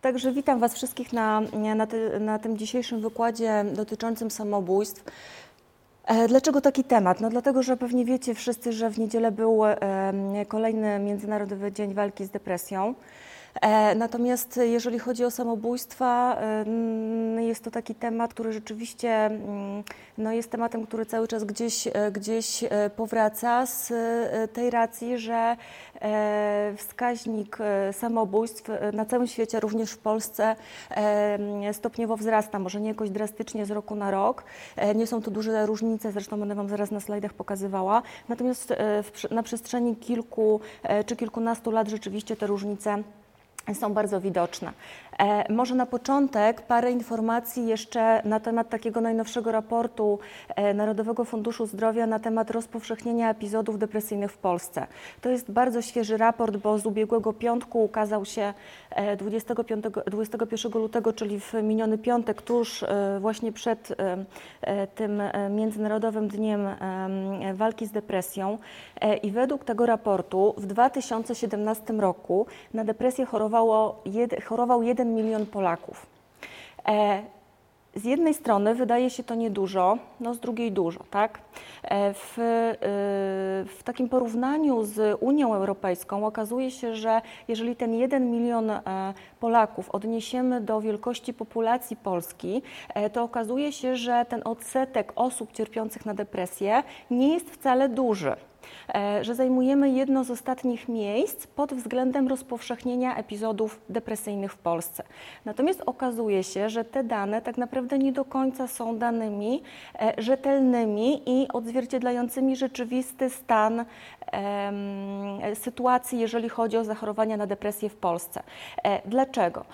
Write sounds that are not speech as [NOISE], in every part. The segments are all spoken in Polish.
Także witam Was wszystkich na, na, ty, na tym dzisiejszym wykładzie dotyczącym samobójstw. E, dlaczego taki temat? No dlatego, że pewnie wiecie wszyscy, że w niedzielę był kolejny Międzynarodowy Dzień Walki z Depresją. E, natomiast jeżeli chodzi o samobójstwa, e, jest to taki temat, który rzeczywiście mm, no, jest tematem, który cały czas gdzieś, e, gdzieś powraca z tej racji, że wskaźnik samobójstw na całym świecie, również w Polsce, stopniowo wzrasta, może nie jakoś drastycznie z roku na rok. Nie są to duże różnice, zresztą będę Wam zaraz na slajdach pokazywała. Natomiast na przestrzeni kilku czy kilkunastu lat rzeczywiście te różnice są bardzo widoczne. E, może na początek parę informacji jeszcze na temat takiego najnowszego raportu e, Narodowego Funduszu Zdrowia na temat rozpowszechnienia epizodów depresyjnych w Polsce. To jest bardzo świeży raport, bo z ubiegłego piątku ukazał się 25, e, 21 lutego, czyli w miniony piątek, tuż właśnie przed tym Międzynarodowym Dniem Walki z Depresją. I według tego raportu w 2017 roku na depresję chorowało, chorował 1 milion Polaków. E, z jednej strony wydaje się to niedużo, no z drugiej dużo, tak? E, w, e, w takim porównaniu z Unią Europejską okazuje się, że jeżeli ten 1 milion Polaków odniesiemy do wielkości populacji Polski, to okazuje się, że ten odsetek osób cierpiących na depresję nie jest wcale duży. E, że zajmujemy jedno z ostatnich miejsc pod względem rozpowszechnienia epizodów depresyjnych w Polsce. Natomiast okazuje się, że te dane tak naprawdę nie do końca są danymi e, rzetelnymi i odzwierciedlającymi rzeczywisty stan sytuacji, jeżeli chodzi o zachorowania na depresję w Polsce. E, dlaczego?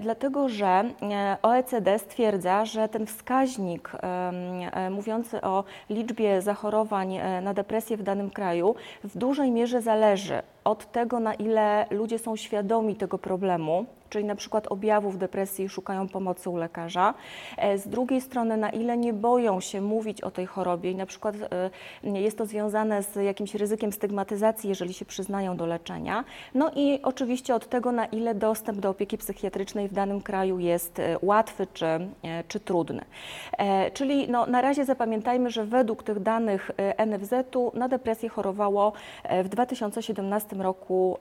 Dlatego, że OECD stwierdza, że ten wskaźnik mówiący o liczbie zachorowań na depresję w danym kraju w dużej mierze zależy od tego, na ile ludzie są świadomi tego problemu, czyli na przykład objawów depresji szukają pomocy u lekarza. E, z drugiej strony, na ile nie boją się mówić o tej chorobie i na przykład e, jest to związane z jakimś ryzykiem stygmatyzacji, jeżeli się przyznają do leczenia. No i oczywiście od tego, na ile dostęp do opieki psychiatrycznej w danym kraju jest e, łatwy czy, czy trudny. Czyli no, na razie zapamiętajmy, że według tych danych NFZ-u na depresję chorowało w 2017 roku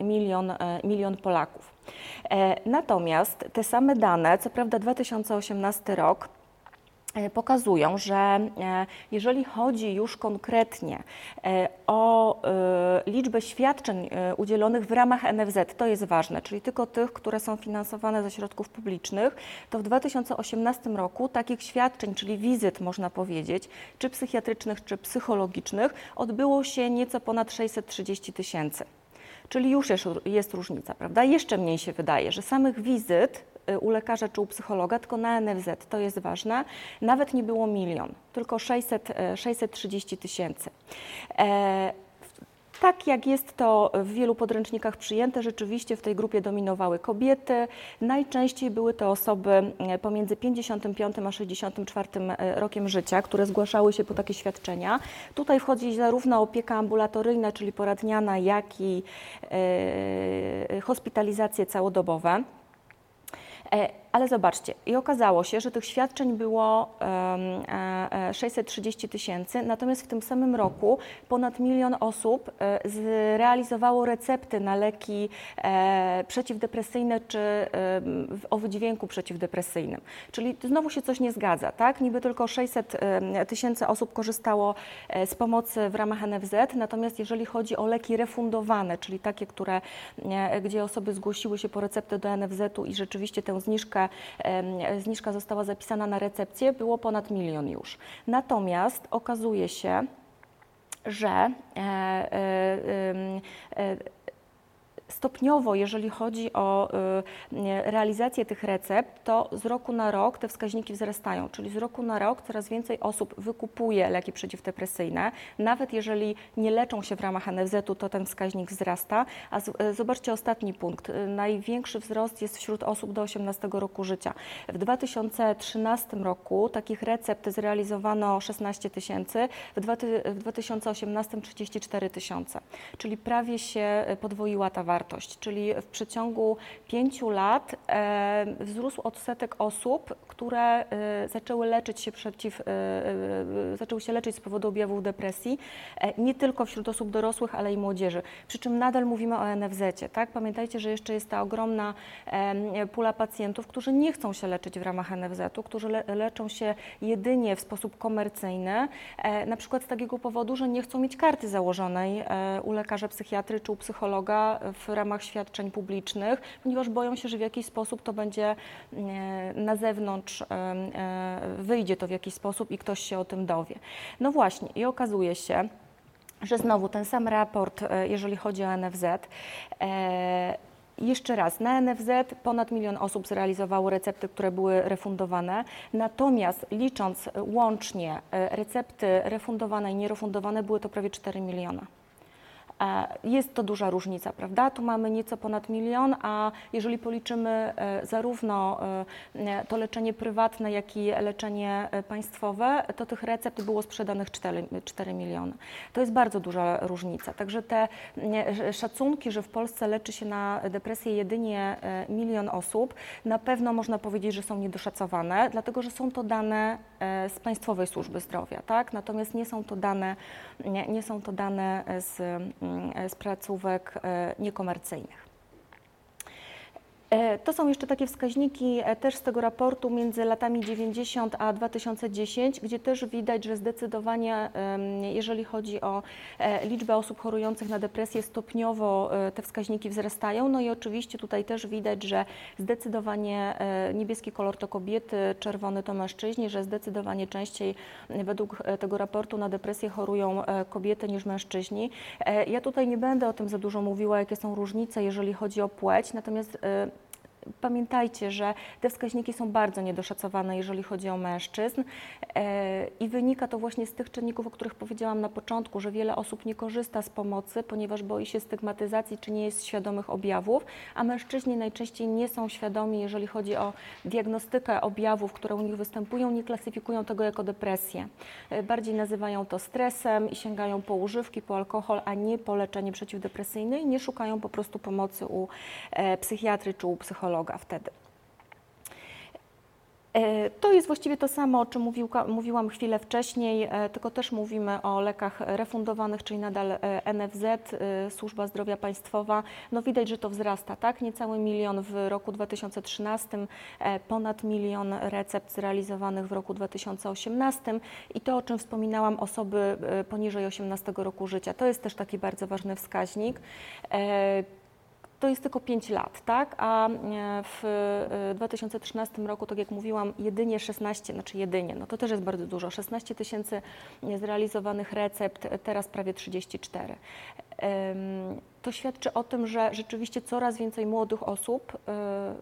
milion, milion Polaków. E, natomiast te same dane, co prawda 2018 rok, e, pokazują, że e, jeżeli chodzi już konkretnie o liczbę świadczeń udzielonych w ramach NFZ, to jest ważne, czyli tylko tych, które są finansowane ze środków publicznych, to w 2018 roku takich świadczeń, czyli wizyt można powiedzieć, czy psychiatrycznych, czy psychologicznych, odbyło się nieco ponad 630 tysięcy. Czyli już jest, jest różnica, prawda? Jeszcze mniej się wydaje, że samych wizyt y, u lekarza czy u psychologa, tylko na NFZ, to jest ważne, nawet nie było milion, tylko 600, 630 y, tysięcy. E, tak jak jest to w wielu podręcznikach przyjęte, rzeczywiście w tej grupie dominowały kobiety. Najczęściej były to osoby e, pomiędzy 55 a 64 e, rokiem życia, które zgłaszały się po takie świadczenia. Tutaj wchodzi zarówno opieka ambulatoryjna, czyli poradniana, jak i e, hospitalizacje całodobowe. E, ale zobaczcie, i okazało się, że tych świadczeń było 630 e, e, tysięcy, natomiast w tym samym roku ponad milion osób zrealizowało recepty na leki przeciwdepresyjne czy o wydźwięku przeciwdepresyjnym. Czyli znowu się coś nie zgadza, tak? Niby tylko 600 tysięcy osób korzystało z pomocy w ramach NFZ, natomiast jeżeli chodzi o leki refundowane, czyli takie, które, gdzie osoby zgłosiły się po receptę do NFZ-u i rzeczywiście tę zniżkę, zniżka została zapisana na recepcję, było ponad milion już. Natomiast okazuje się, że e, e, e, stopniowo, jeżeli chodzi o y, realizację tych recept, to z roku na rok te wskaźniki wzrastają, czyli z roku na rok coraz więcej osób wykupuje leki przeciwdepresyjne. Nawet jeżeli nie leczą się w ramach NFZ-u, to ten wskaźnik wzrasta. A y, zobaczcie ostatni punkt. Y, największy wzrost jest wśród osób do 18 roku życia. W 2013 roku takich recept zrealizowano 16 tysięcy, w 2018 34 tysiące, czyli prawie się podwoiła ta wartość wartość, czyli w przeciągu pięciu lat e, wzrósł odsetek osób, które e, zaczęły leczyć się przeciw, e, zaczęły się leczyć z powodu objawów depresji, nie tylko wśród osób dorosłych, ale i młodzieży. Przy czym nadal mówimy o NFZ-cie, tak? Pamiętajcie, że jeszcze jest ta ogromna pula pacjentów, którzy nie chcą się leczyć w ramach NFZ-u, którzy le, leczą się jedynie w sposób komercyjny, na przykład z takiego powodu, że nie chcą mieć karty założonej u lekarza psychiatry czy u psychologa w ramach świadczeń publicznych, ponieważ boją się, że w jakiś sposób to będzie e, na zewnątrz, e, e, wyjdzie to w jakiś sposób i ktoś się o tym dowie. No właśnie, i okazuje się, że znowu ten sam raport, jeżeli chodzi o NFZ, jeszcze raz, na NFZ ponad milion osób zrealizowało recepty, które były refundowane, natomiast licząc łącznie recepty refundowane i nierefundowane, były to prawie 4 miliona. E, Jest to duża różnica, prawda? Tu mamy nieco ponad milion, a jeżeli policzymy e, zarówno e, to leczenie prywatne, jak i leczenie państwowe, to tych recept było sprzedanych 4, 4 miliony. To jest bardzo duża różnica. Także te szacunki, że w Polsce leczy się na depresję jedynie milion osób, na pewno można powiedzieć, że są niedoszacowane, dlatego że są to dane z Państwowej Służby Zdrowia, tak? Natomiast nie są to dane, nie, nie są to dane z, z placówek e, niekomercyjnych. E, To są jeszcze takie wskaźniki e, też z tego raportu między latami 90 a 2010, gdzie też widać, że zdecydowanie, jeżeli chodzi o e, liczbę osób chorujących na depresję, stopniowo te wskaźniki wzrastają. No i oczywiście tutaj też widać, że zdecydowanie niebieski kolor to kobiety, czerwony to mężczyźni, że zdecydowanie częściej według tego raportu na depresję chorują kobiety niż mężczyźni. Ja tutaj nie będę o tym za dużo mówiła, jakie są różnice, jeżeli chodzi o płeć, natomiast Pamiętajcie, że te wskaźniki są bardzo niedoszacowane, jeżeli chodzi o mężczyzn e, i wynika to właśnie z tych czynników, o których powiedziałam na początku, że wiele osób nie korzysta z pomocy, ponieważ boi się stygmatyzacji czy nie jest świadomych objawów, a mężczyźni najczęściej nie są świadomi, jeżeli chodzi o diagnostykę objawów, które u nich występują, nie klasyfikują tego jako depresję. E, Bardziej nazywają to stresem i sięgają po używki, po alkohol, a nie po leczenie przeciwdepresyjne i nie szukają po prostu pomocy u e, psychiatry czy u psychologa wtedy. E, To jest właściwie to samo, o czym mówiłam chwilę wcześniej, e, tylko też mówimy o lekach refundowanych, czyli nadal e, NFZ, Służba Zdrowia Państwowa. No widać, że to wzrasta, tak? Niecały milion w roku 2013, e, ponad milion recept zrealizowanych w roku 2018 i to, o czym wspominałam, osoby poniżej 18 roku życia. To jest też taki bardzo ważny wskaźnik. E, to jest tylko 5 lat, tak? A e, w e, 2013 roku, tak jak mówiłam, jedynie 16, znaczy jedynie, no to też jest bardzo dużo, 16 tysięcy zrealizowanych recept, e, teraz prawie 34. Em, To świadczy o tym, że rzeczywiście coraz więcej młodych osób e,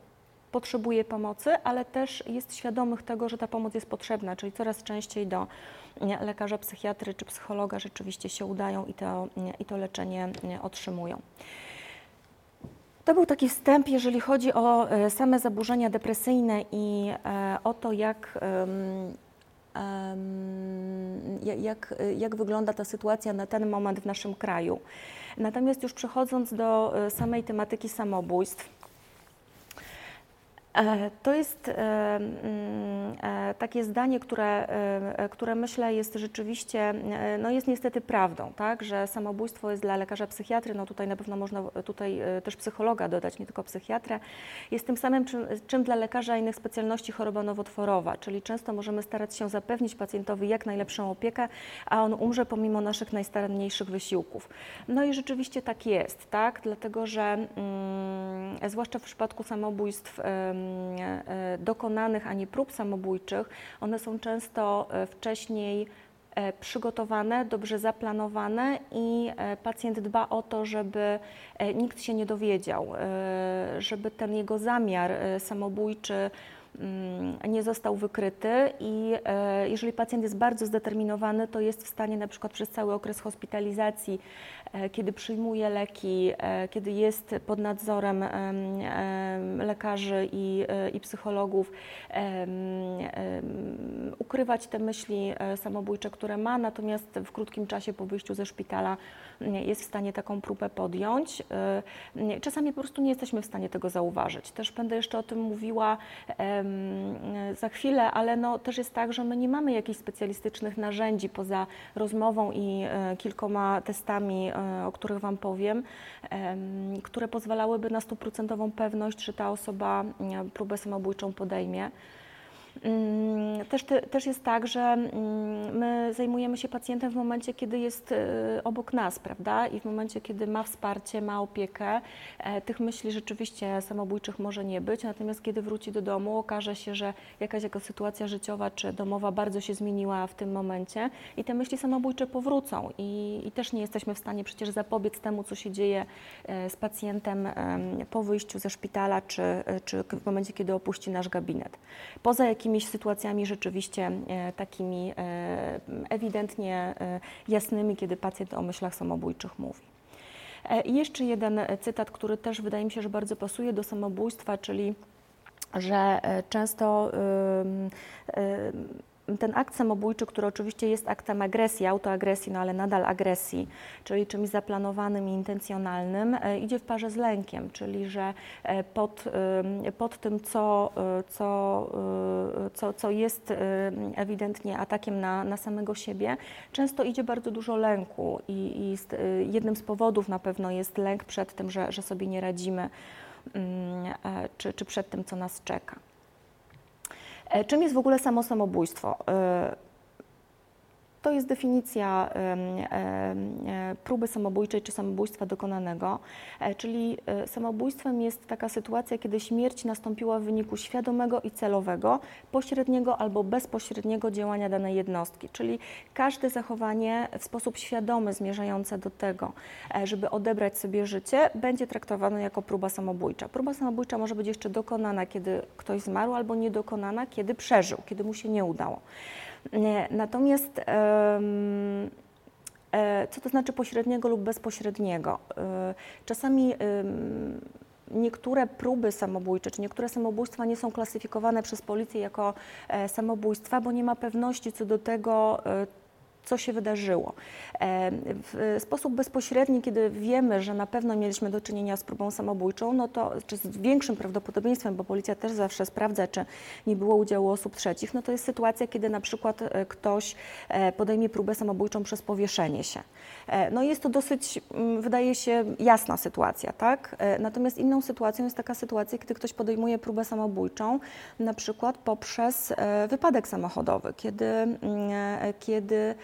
potrzebuje pomocy, ale też jest świadomych tego, że ta pomoc jest potrzebna, czyli coraz częściej do lekarza, psychiatry czy psychologa rzeczywiście się udają i to, i to leczenie nie, otrzymują. To był taki wstęp, jeżeli chodzi o e, same zaburzenia depresyjne i e, o to, jak, jak, jak wygląda ta sytuacja na ten moment w naszym kraju. Natomiast już przechodząc do e, samej tematyki samobójstw, To jest e, mm, e, takie zdanie, które, e, e, które myślę jest rzeczywiście, e, no jest niestety prawdą, tak, że samobójstwo jest dla lekarza psychiatry, no tutaj na pewno można tutaj e, też psychologa dodać, nie tylko psychiatrę, jest tym samym czym, czym dla lekarza innych specjalności choroba nowotworowa, czyli często możemy starać się zapewnić pacjentowi jak najlepszą opiekę, a on umrze pomimo naszych najstaranniejszych wysiłków. No i rzeczywiście tak jest, tak, dlatego że mm, zwłaszcza w przypadku samobójstw e, dokonanych, a nie prób samobójczych, one są często e, wcześniej e, przygotowane, dobrze zaplanowane i e, pacjent dba o to, żeby e, nikt się nie dowiedział, e, żeby ten jego zamiar e, samobójczy nie został wykryty i e, jeżeli pacjent jest bardzo zdeterminowany, to jest w stanie na przykład przez cały okres hospitalizacji, e, kiedy przyjmuje leki, e, kiedy jest pod nadzorem em, em, lekarzy i, i psychologów, ukrywać te myśli samobójcze, które ma, natomiast w krótkim czasie po wyjściu ze szpitala jest w stanie taką próbę podjąć. M, Czasami po prostu nie jesteśmy w stanie tego zauważyć. Też będę jeszcze o tym mówiła em, za chwilę, ale no, też jest tak, że my nie mamy jakichś specjalistycznych narzędzi poza rozmową i e, kilkoma testami, o których Wam powiem, em, które pozwalałyby na stuprocentową pewność, że ta osoba próbę samobójczą podejmie. Mm, Też, te, też jest tak, że mm, my zajmujemy się pacjentem w momencie, kiedy jest e, obok nas, prawda? I w momencie, kiedy ma wsparcie, ma opiekę. E, Tych myśli rzeczywiście samobójczych może nie być, natomiast kiedy wróci do domu, okaże się, że jakaś jego sytuacja życiowa czy domowa bardzo się zmieniła w tym momencie i te myśli samobójcze powrócą. I, i też nie jesteśmy w stanie przecież zapobiec temu, co się dzieje e, z pacjentem em, po wyjściu ze szpitala czy, e, czy w momencie, kiedy opuści nasz gabinet. Poza jakimiś sytuacjami rzeczywiście e, takimi e, ewidentnie e, jasnymi, kiedy pacjent o myślach samobójczych mówi. I jeszcze jeden cytat, który też wydaje mi się, że bardzo pasuje do samobójstwa, czyli że często ym, ym, ten akt samobójczy, który oczywiście jest aktem agresji, autoagresji, no ale nadal agresji, czyli czymś zaplanowanym i intencjonalnym, e, idzie w parze z lękiem, czyli że e, pod, ym, pod tym, co, e, co, e, co, co jest e, ewidentnie atakiem na, na samego siebie, często idzie bardzo dużo lęku i, i e, jednym z powodów na pewno jest lęk przed tym, że, że sobie nie radzimy mm, e, czy, czy przed tym, co nas czeka. E, Czym jest w ogóle samo samobójstwo? To jest definicja e, próby samobójczej czy samobójstwa dokonanego, e, czyli e, samobójstwem jest taka sytuacja, kiedy śmierć nastąpiła w wyniku świadomego i celowego, pośredniego albo bezpośredniego działania danej jednostki, czyli każde zachowanie w sposób świadomy zmierzające do tego, żeby odebrać sobie życie, będzie traktowane jako próba samobójcza. Próba samobójcza może być jeszcze dokonana, kiedy ktoś zmarł, albo niedokonana, kiedy przeżył, kiedy mu się nie udało. Nie, Natomiast e, co to znaczy pośredniego lub bezpośredniego? E, Czasami niektóre próby samobójcze, czy niektóre samobójstwa nie są klasyfikowane przez policję jako e, samobójstwa, bo nie ma pewności co do tego, e, co się wydarzyło. E, W sposób bezpośredni, kiedy wiemy, że na pewno mieliśmy do czynienia z próbą samobójczą, no to czy z większym prawdopodobieństwem, bo policja też zawsze sprawdza, czy nie było udziału osób trzecich, no to jest sytuacja, kiedy na przykład e, ktoś e, podejmie próbę samobójczą przez powieszenie się. No jest to dosyć, mm, wydaje się, jasna sytuacja, tak? Natomiast inną sytuacją jest taka sytuacja, kiedy ktoś podejmuje próbę samobójczą, na przykład poprzez wypadek samochodowy, kiedy, mm, kiedy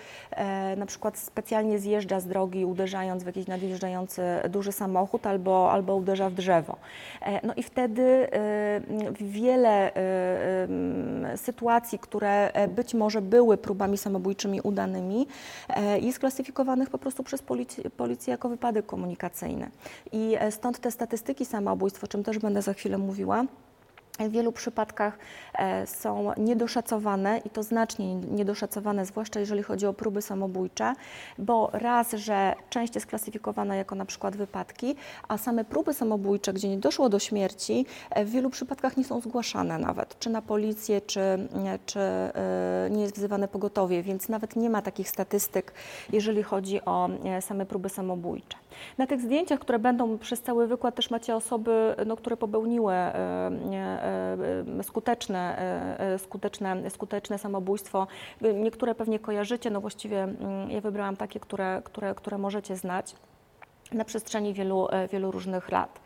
na przykład specjalnie zjeżdża z drogi, uderzając w jakiś nadjeżdżający duży samochód albo, albo uderza w drzewo. E, No i wtedy e, wiele e, sytuacji, które e, być może były próbami samobójczymi udanymi, e, jest klasyfikowanych po prostu przez policję, policję jako wypadek komunikacyjny. I e, stąd te statystyki samobójstw, o czym też będę za chwilę mówiła, w wielu przypadkach e, są niedoszacowane i to znacznie niedoszacowane, zwłaszcza jeżeli chodzi o próby samobójcze, bo raz, że część jest klasyfikowana jako na przykład wypadki, a same próby samobójcze, gdzie nie doszło do śmierci, e, w wielu przypadkach nie są zgłaszane nawet, czy na policję, czy, czy e, nie jest wzywane pogotowie, więc nawet nie ma takich statystyk, jeżeli chodzi o same próby samobójcze. Na tych zdjęciach, które będą przez cały wykład, też macie osoby, no, które popełniły skuteczne, e, e, skuteczne, skuteczne samobójstwo. E, Niektóre pewnie kojarzycie, no właściwie mm, ja wybrałam takie, które, które, które możecie znać na przestrzeni wielu, e, wielu różnych lat.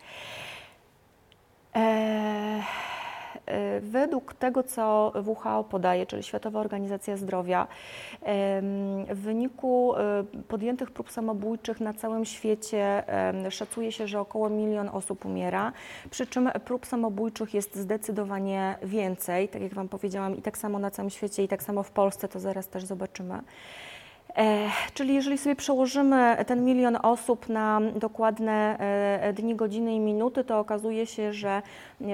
E, e, Według tego, co WHO podaje, czyli Światowa Organizacja Zdrowia, em, w wyniku e, podjętych prób samobójczych na całym świecie szacuje się, że około milion osób umiera, przy czym prób samobójczych jest zdecydowanie więcej, tak jak Wam powiedziałam, i tak samo na całym świecie, i tak samo w Polsce, to zaraz też zobaczymy. E, czyli jeżeli sobie przełożymy ten milion osób na dokładne e, dni, godziny i minuty, to okazuje się, że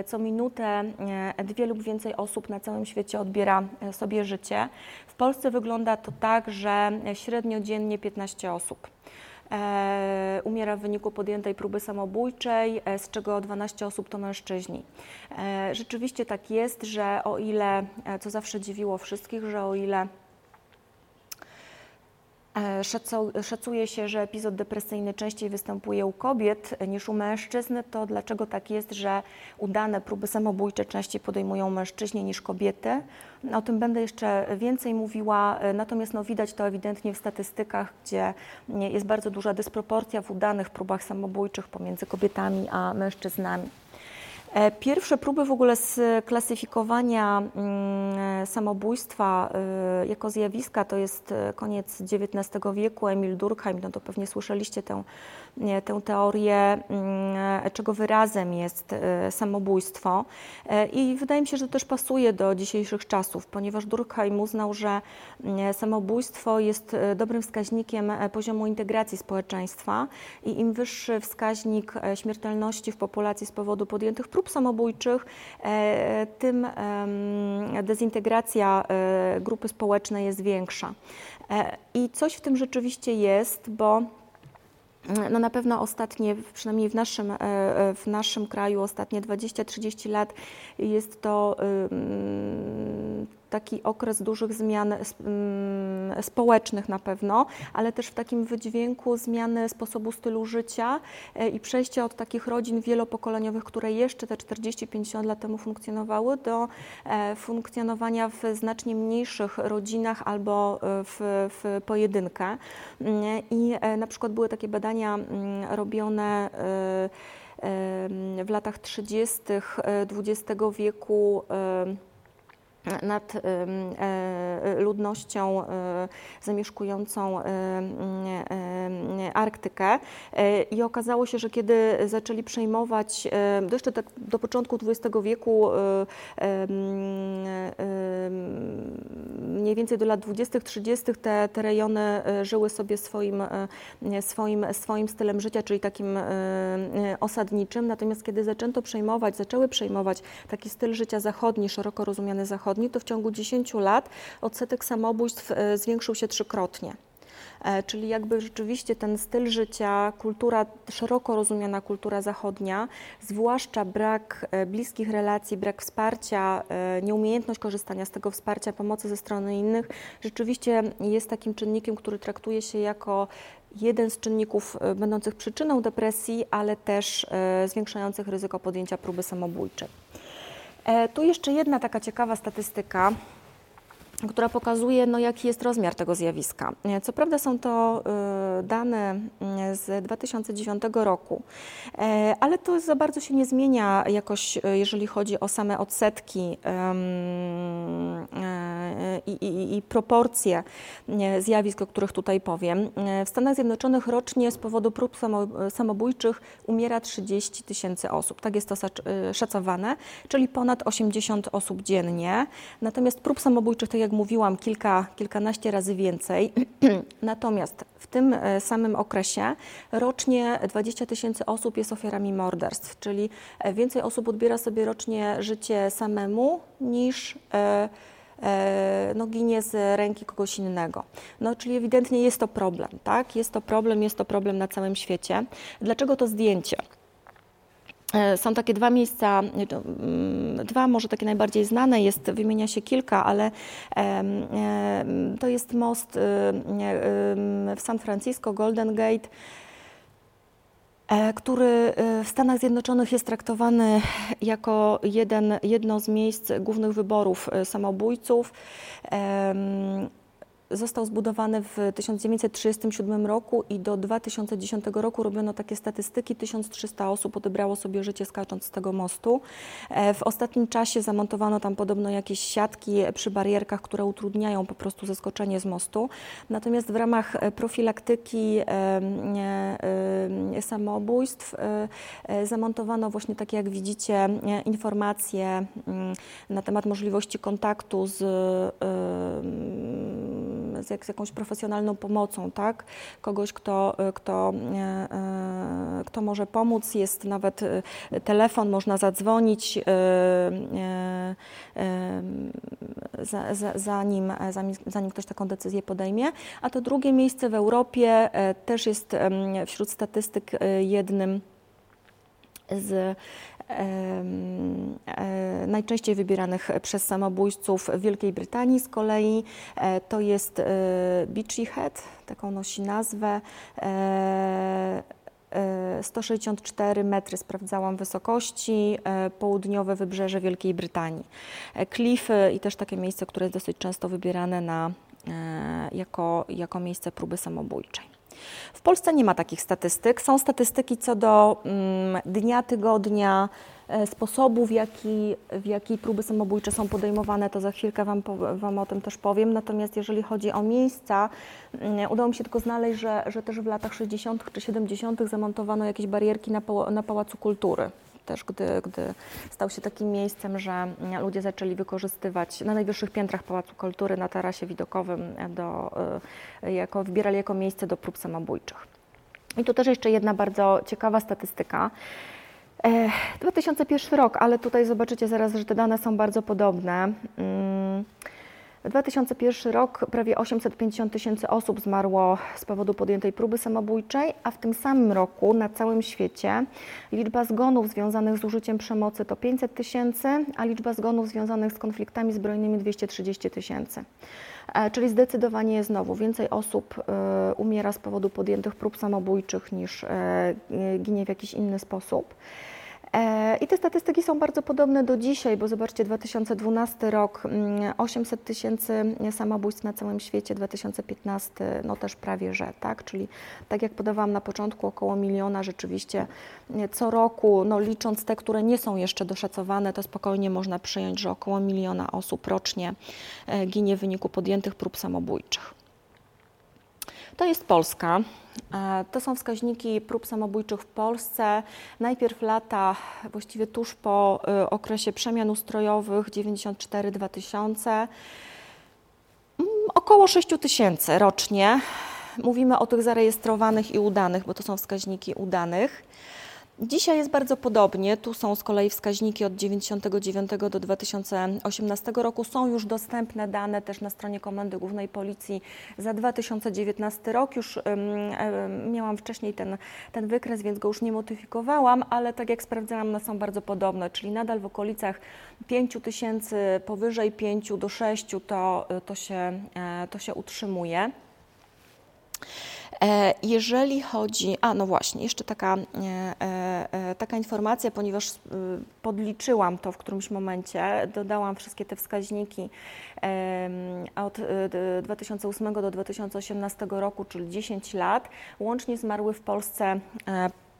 co minutę e, dwie lub więcej osób na całym świecie odbiera sobie życie. W Polsce wygląda to tak, że średnio dziennie 15 osób. umiera w wyniku podjętej próby samobójczej, z czego 12 osób to mężczyźni. rzeczywiście tak jest, że o ile, co zawsze dziwiło wszystkich, że o ile szacuje się, że epizod depresyjny częściej występuje u kobiet niż u mężczyzn. To dlaczego tak jest, że udane próby samobójcze częściej podejmują mężczyźni niż kobiety? O tym będę jeszcze więcej mówiła, e, natomiast no, widać to ewidentnie w statystykach, gdzie jest bardzo duża dysproporcja w udanych próbach samobójczych pomiędzy kobietami a mężczyznami. E, pierwsze próby w ogóle sklasyfikowania mm, samobójstwa e, jako zjawiska to jest e, koniec XIX wieku. Emil Durkheim, no to pewnie słyszeliście tę, tę teorię, mm, czego wyrazem jest samobójstwo. I wydaje mi się, że też pasuje do dzisiejszych czasów, ponieważ Durkheim uznał, że mm, samobójstwo jest dobrym wskaźnikiem poziomu integracji społeczeństwa i im wyższy wskaźnik śmiertelności w populacji z powodu podjętych prób, samobójczych, e, tym dezintegracja e, grupy społecznej jest większa. E, I coś w tym rzeczywiście jest, bo no na pewno ostatnie, przynajmniej w naszym, w naszym kraju, ostatnie 20-30 lat jest to taki okres dużych zmian mm, społecznych na pewno, ale też w takim wydźwięku zmiany sposobu stylu życia e, i przejścia od takich rodzin wielopokoleniowych, które jeszcze te 40-50 lat temu funkcjonowały, do e, funkcjonowania w znacznie mniejszych rodzinach albo e, w, w pojedynkę. Mm, I na przykład były takie badania mm, robione w latach 30. XX wieku nad e, ludnością e, zamieszkującą Arktykę. I okazało się, że kiedy zaczęli przejmować, jeszcze tak do początku XX wieku, mniej więcej do lat 20., 30. Te, te rejony e, żyły sobie swoim, swoim, swoim stylem życia, czyli takim osadniczym, natomiast kiedy zaczęto przejmować, zaczęły przejmować taki styl życia zachodni, szeroko rozumiany zachodni, to w ciągu 10 lat odsetek samobójstw e, zwiększył się trzykrotnie. E, czyli jakby rzeczywiście ten styl życia, kultura, szeroko rozumiana kultura zachodnia, zwłaszcza brak e, bliskich relacji, brak wsparcia, nieumiejętność korzystania z tego wsparcia, pomocy ze strony innych, rzeczywiście jest takim czynnikiem, który traktuje się jako jeden z czynników będących przyczyną depresji, ale też zwiększających ryzyko podjęcia próby samobójczej. E, tu jeszcze jedna taka ciekawa statystyka która pokazuje, no, jaki jest rozmiar tego zjawiska. E, co prawda są to y, dane mm, z 2009 roku, e, ale to za bardzo się nie zmienia jakoś, jeżeli chodzi o same odsetki i, i, proporcje zjawisk, o których tutaj powiem. W Stanach Zjednoczonych rocznie z powodu prób samobójczych umiera 30 tysięcy osób. Tak jest to szacowane, czyli ponad 80 osób dziennie. Natomiast prób samobójczych, tak jak jak mówiłam, kilka, kilkanaście razy więcej. [CLEARS THROAT] Natomiast w tym e, samym okresie rocznie 20 tysięcy osób jest ofiarami morderstw, czyli e, więcej osób odbiera sobie rocznie życie samemu niż e, no, ginie z ręki kogoś innego. No, czyli ewidentnie jest to problem, tak? Jest to problem, jest to problem na całym świecie. Dlaczego to zdjęcie? E, są takie dwa miejsca, mm, dwa może takie najbardziej znane, jest, wymienia się kilka, ale to jest most y, w San Francisco, Golden Gate, e, który y, w Stanach Zjednoczonych jest traktowany jako jeden, jedno z miejsc głównych wyborów y, samobójców został zbudowany w 1937 roku i do 2010 roku robiono takie statystyki. 1300 osób odebrało sobie życie skacząc z tego mostu. E, w ostatnim czasie zamontowano tam podobno jakieś siatki przy barierkach, które utrudniają po prostu zeskoczenie z mostu. Natomiast w ramach profilaktyki samobójstw e, zamontowano właśnie takie jak widzicie informacje mm, na temat możliwości kontaktu z z, jak, z jakąś profesjonalną pomocą, tak? Kogoś, kto, kto, kto może pomóc. Jest nawet telefon, można zadzwonić zanim, zanim ktoś taką decyzję podejmie. A to drugie miejsce w Europie też jest wśród statystyk jednym z e, najczęściej wybieranych przez samobójców w Wielkiej Brytanii z kolei e, to jest e, Beachy Head, taką nosi nazwę. 164 metry sprawdzałam wysokości, południowe wybrzeże Wielkiej Brytanii. Klify i też takie miejsce, które jest dosyć często wybierane na, jako, jako miejsce próby samobójczej. W Polsce nie ma takich statystyk. Są statystyki co do mm, dnia, tygodnia, e, sposobu, w jaki, w jaki próby samobójcze są podejmowane, to za chwilkę wam, wam o tym też powiem. Natomiast jeżeli chodzi o miejsca, mm, udało mi się tylko znaleźć, że, że też w latach 60. czy 70. zamontowano jakieś barierki na, na Pałacu Kultury też, gdy, gdy stał się takim miejscem, że ludzie zaczęli wykorzystywać na najwyższych piętrach Pałacu Kultury, na tarasie widokowym, do, y, jako, wybierali jako miejsce do prób samobójczych. I tu też jeszcze jedna bardzo ciekawa statystyka. 2001 rok, ale tutaj zobaczycie zaraz, że te dane są bardzo podobne. W 2001 rok prawie 850 tysięcy osób zmarło z powodu podjętej próby samobójczej, a w tym samym roku na całym świecie liczba zgonów związanych z użyciem przemocy to 500 tysięcy, a liczba zgonów związanych z konfliktami zbrojnymi 230 tysięcy. E, czyli zdecydowanie znowu więcej osób e, umiera z powodu podjętych prób samobójczych niż e, ginie w jakiś inny sposób. E, I te statystyki są bardzo podobne do dzisiaj, bo zobaczcie, 2012 rok 800 mm, tysięcy samobójstw na całym świecie, 2015 no też prawie że, tak? Czyli tak jak podawałam na początku, około miliona rzeczywiście co roku, no licząc te, które nie są jeszcze doszacowane, to spokojnie można przyjąć, że około miliona osób rocznie e, ginie w wyniku podjętych prób samobójczych. To jest Polska. E, to są wskaźniki prób samobójczych w Polsce. Najpierw lata, właściwie tuż po e, okresie przemian ustrojowych 94-2000. Mm, około 6 tysięcy rocznie. Mówimy o tych zarejestrowanych i udanych, bo to są wskaźniki udanych. Dzisiaj jest bardzo podobnie. Tu są z kolei wskaźniki od 1999 do 2018 roku. Są już dostępne dane też na stronie Komendy Głównej Policji za 2019 rok. Już um, miałam wcześniej ten, ten wykres, więc go już nie modyfikowałam, ale tak jak sprawdzałam, one są bardzo podobne, czyli nadal w okolicach 5 tysięcy, powyżej 5 do 6 to, to, się, e, to się utrzymuje. E, jeżeli chodzi, a no właśnie, jeszcze taka, e, e, taka informacja, ponieważ podliczyłam to w którymś momencie, dodałam wszystkie te wskaźniki od 2008 do 2018 roku, czyli 10 lat, łącznie zmarły w Polsce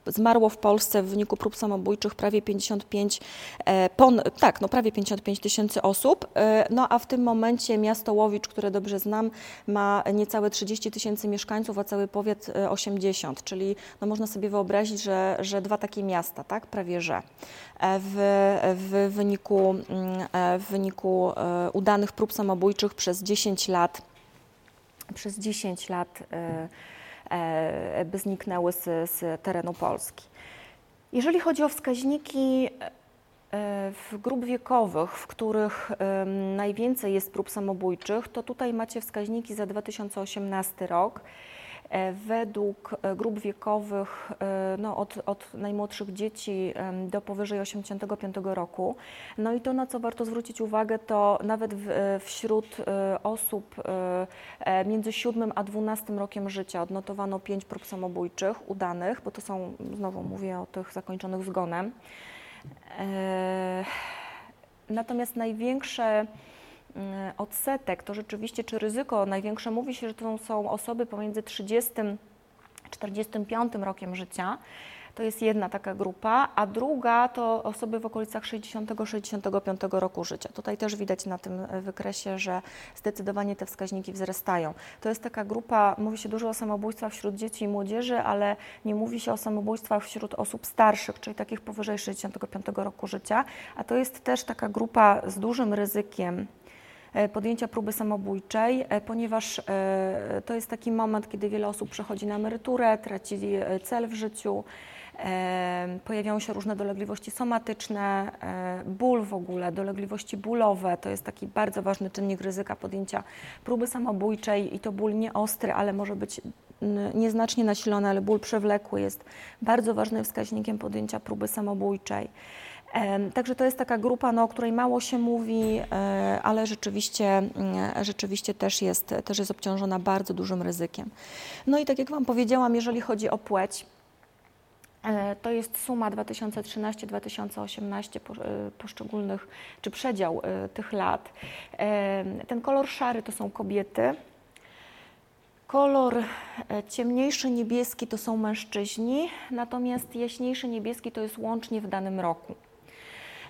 zmarło w Polsce w wyniku prób samobójczych prawie 55, e, pon, tak, no prawie 55 tysięcy osób, e, no a w tym momencie miasto Łowicz, które dobrze znam, ma niecałe 30 tysięcy mieszkańców, a cały powiat 80, e, czyli no można sobie wyobrazić, że, że dwa takie miasta, tak, prawie że. W, w wyniku, mm, w wyniku udanych prób samobójczych przez 10 lat przez 10 lat by zniknęły z, z terenu Polski. Jeżeli chodzi o wskaźniki e, w grup wiekowych, w których najwięcej jest prób samobójczych, to tutaj macie wskaźniki za 2018 rok. E, według e, grup wiekowych e, no, od, od najmłodszych dzieci do powyżej 85 roku. No i to, na co warto zwrócić uwagę, to nawet w, wśród osób między 7 a 12 rokiem życia odnotowano 5 prób samobójczych udanych, bo to są, znowu mówię o tych zakończonych zgonem. Natomiast największe odsetek, to rzeczywiście, czy ryzyko największe, mówi się, że to są osoby pomiędzy 30 45 rokiem życia. To jest jedna taka grupa, a druga to osoby w okolicach 60-65 roku życia. Tutaj też widać na tym wykresie, że zdecydowanie te wskaźniki wzrastają. To jest taka grupa, mówi się dużo o samobójstwach wśród dzieci i młodzieży, ale nie mówi się o samobójstwach wśród osób starszych, czyli takich powyżej 65 roku życia, a to jest też taka grupa z dużym ryzykiem podjęcia próby samobójczej, e, ponieważ e, to jest taki moment, kiedy wiele osób przechodzi na emeryturę, traci e, cel w życiu, e, pojawiają się różne dolegliwości somatyczne, e, ból w ogóle, dolegliwości bólowe. To jest taki bardzo ważny czynnik ryzyka podjęcia próby samobójczej i to ból nie ostry, ale może być nieznacznie nasilony, ale ból przewlekły jest bardzo ważnym wskaźnikiem podjęcia próby samobójczej. Także to jest taka grupa, no, o której mało się mówi, e, ale rzeczywiście, mm, rzeczywiście też, jest, też jest obciążona bardzo dużym ryzykiem. No i tak jak Wam powiedziałam, jeżeli chodzi o płeć, e, to jest suma 2013-2018 po- e, poszczególnych, czy przedział tych lat. Ten kolor szary to są kobiety, Kolor ciemniejszy niebieski to są mężczyźni, natomiast jaśniejszy niebieski to jest łącznie w danym roku.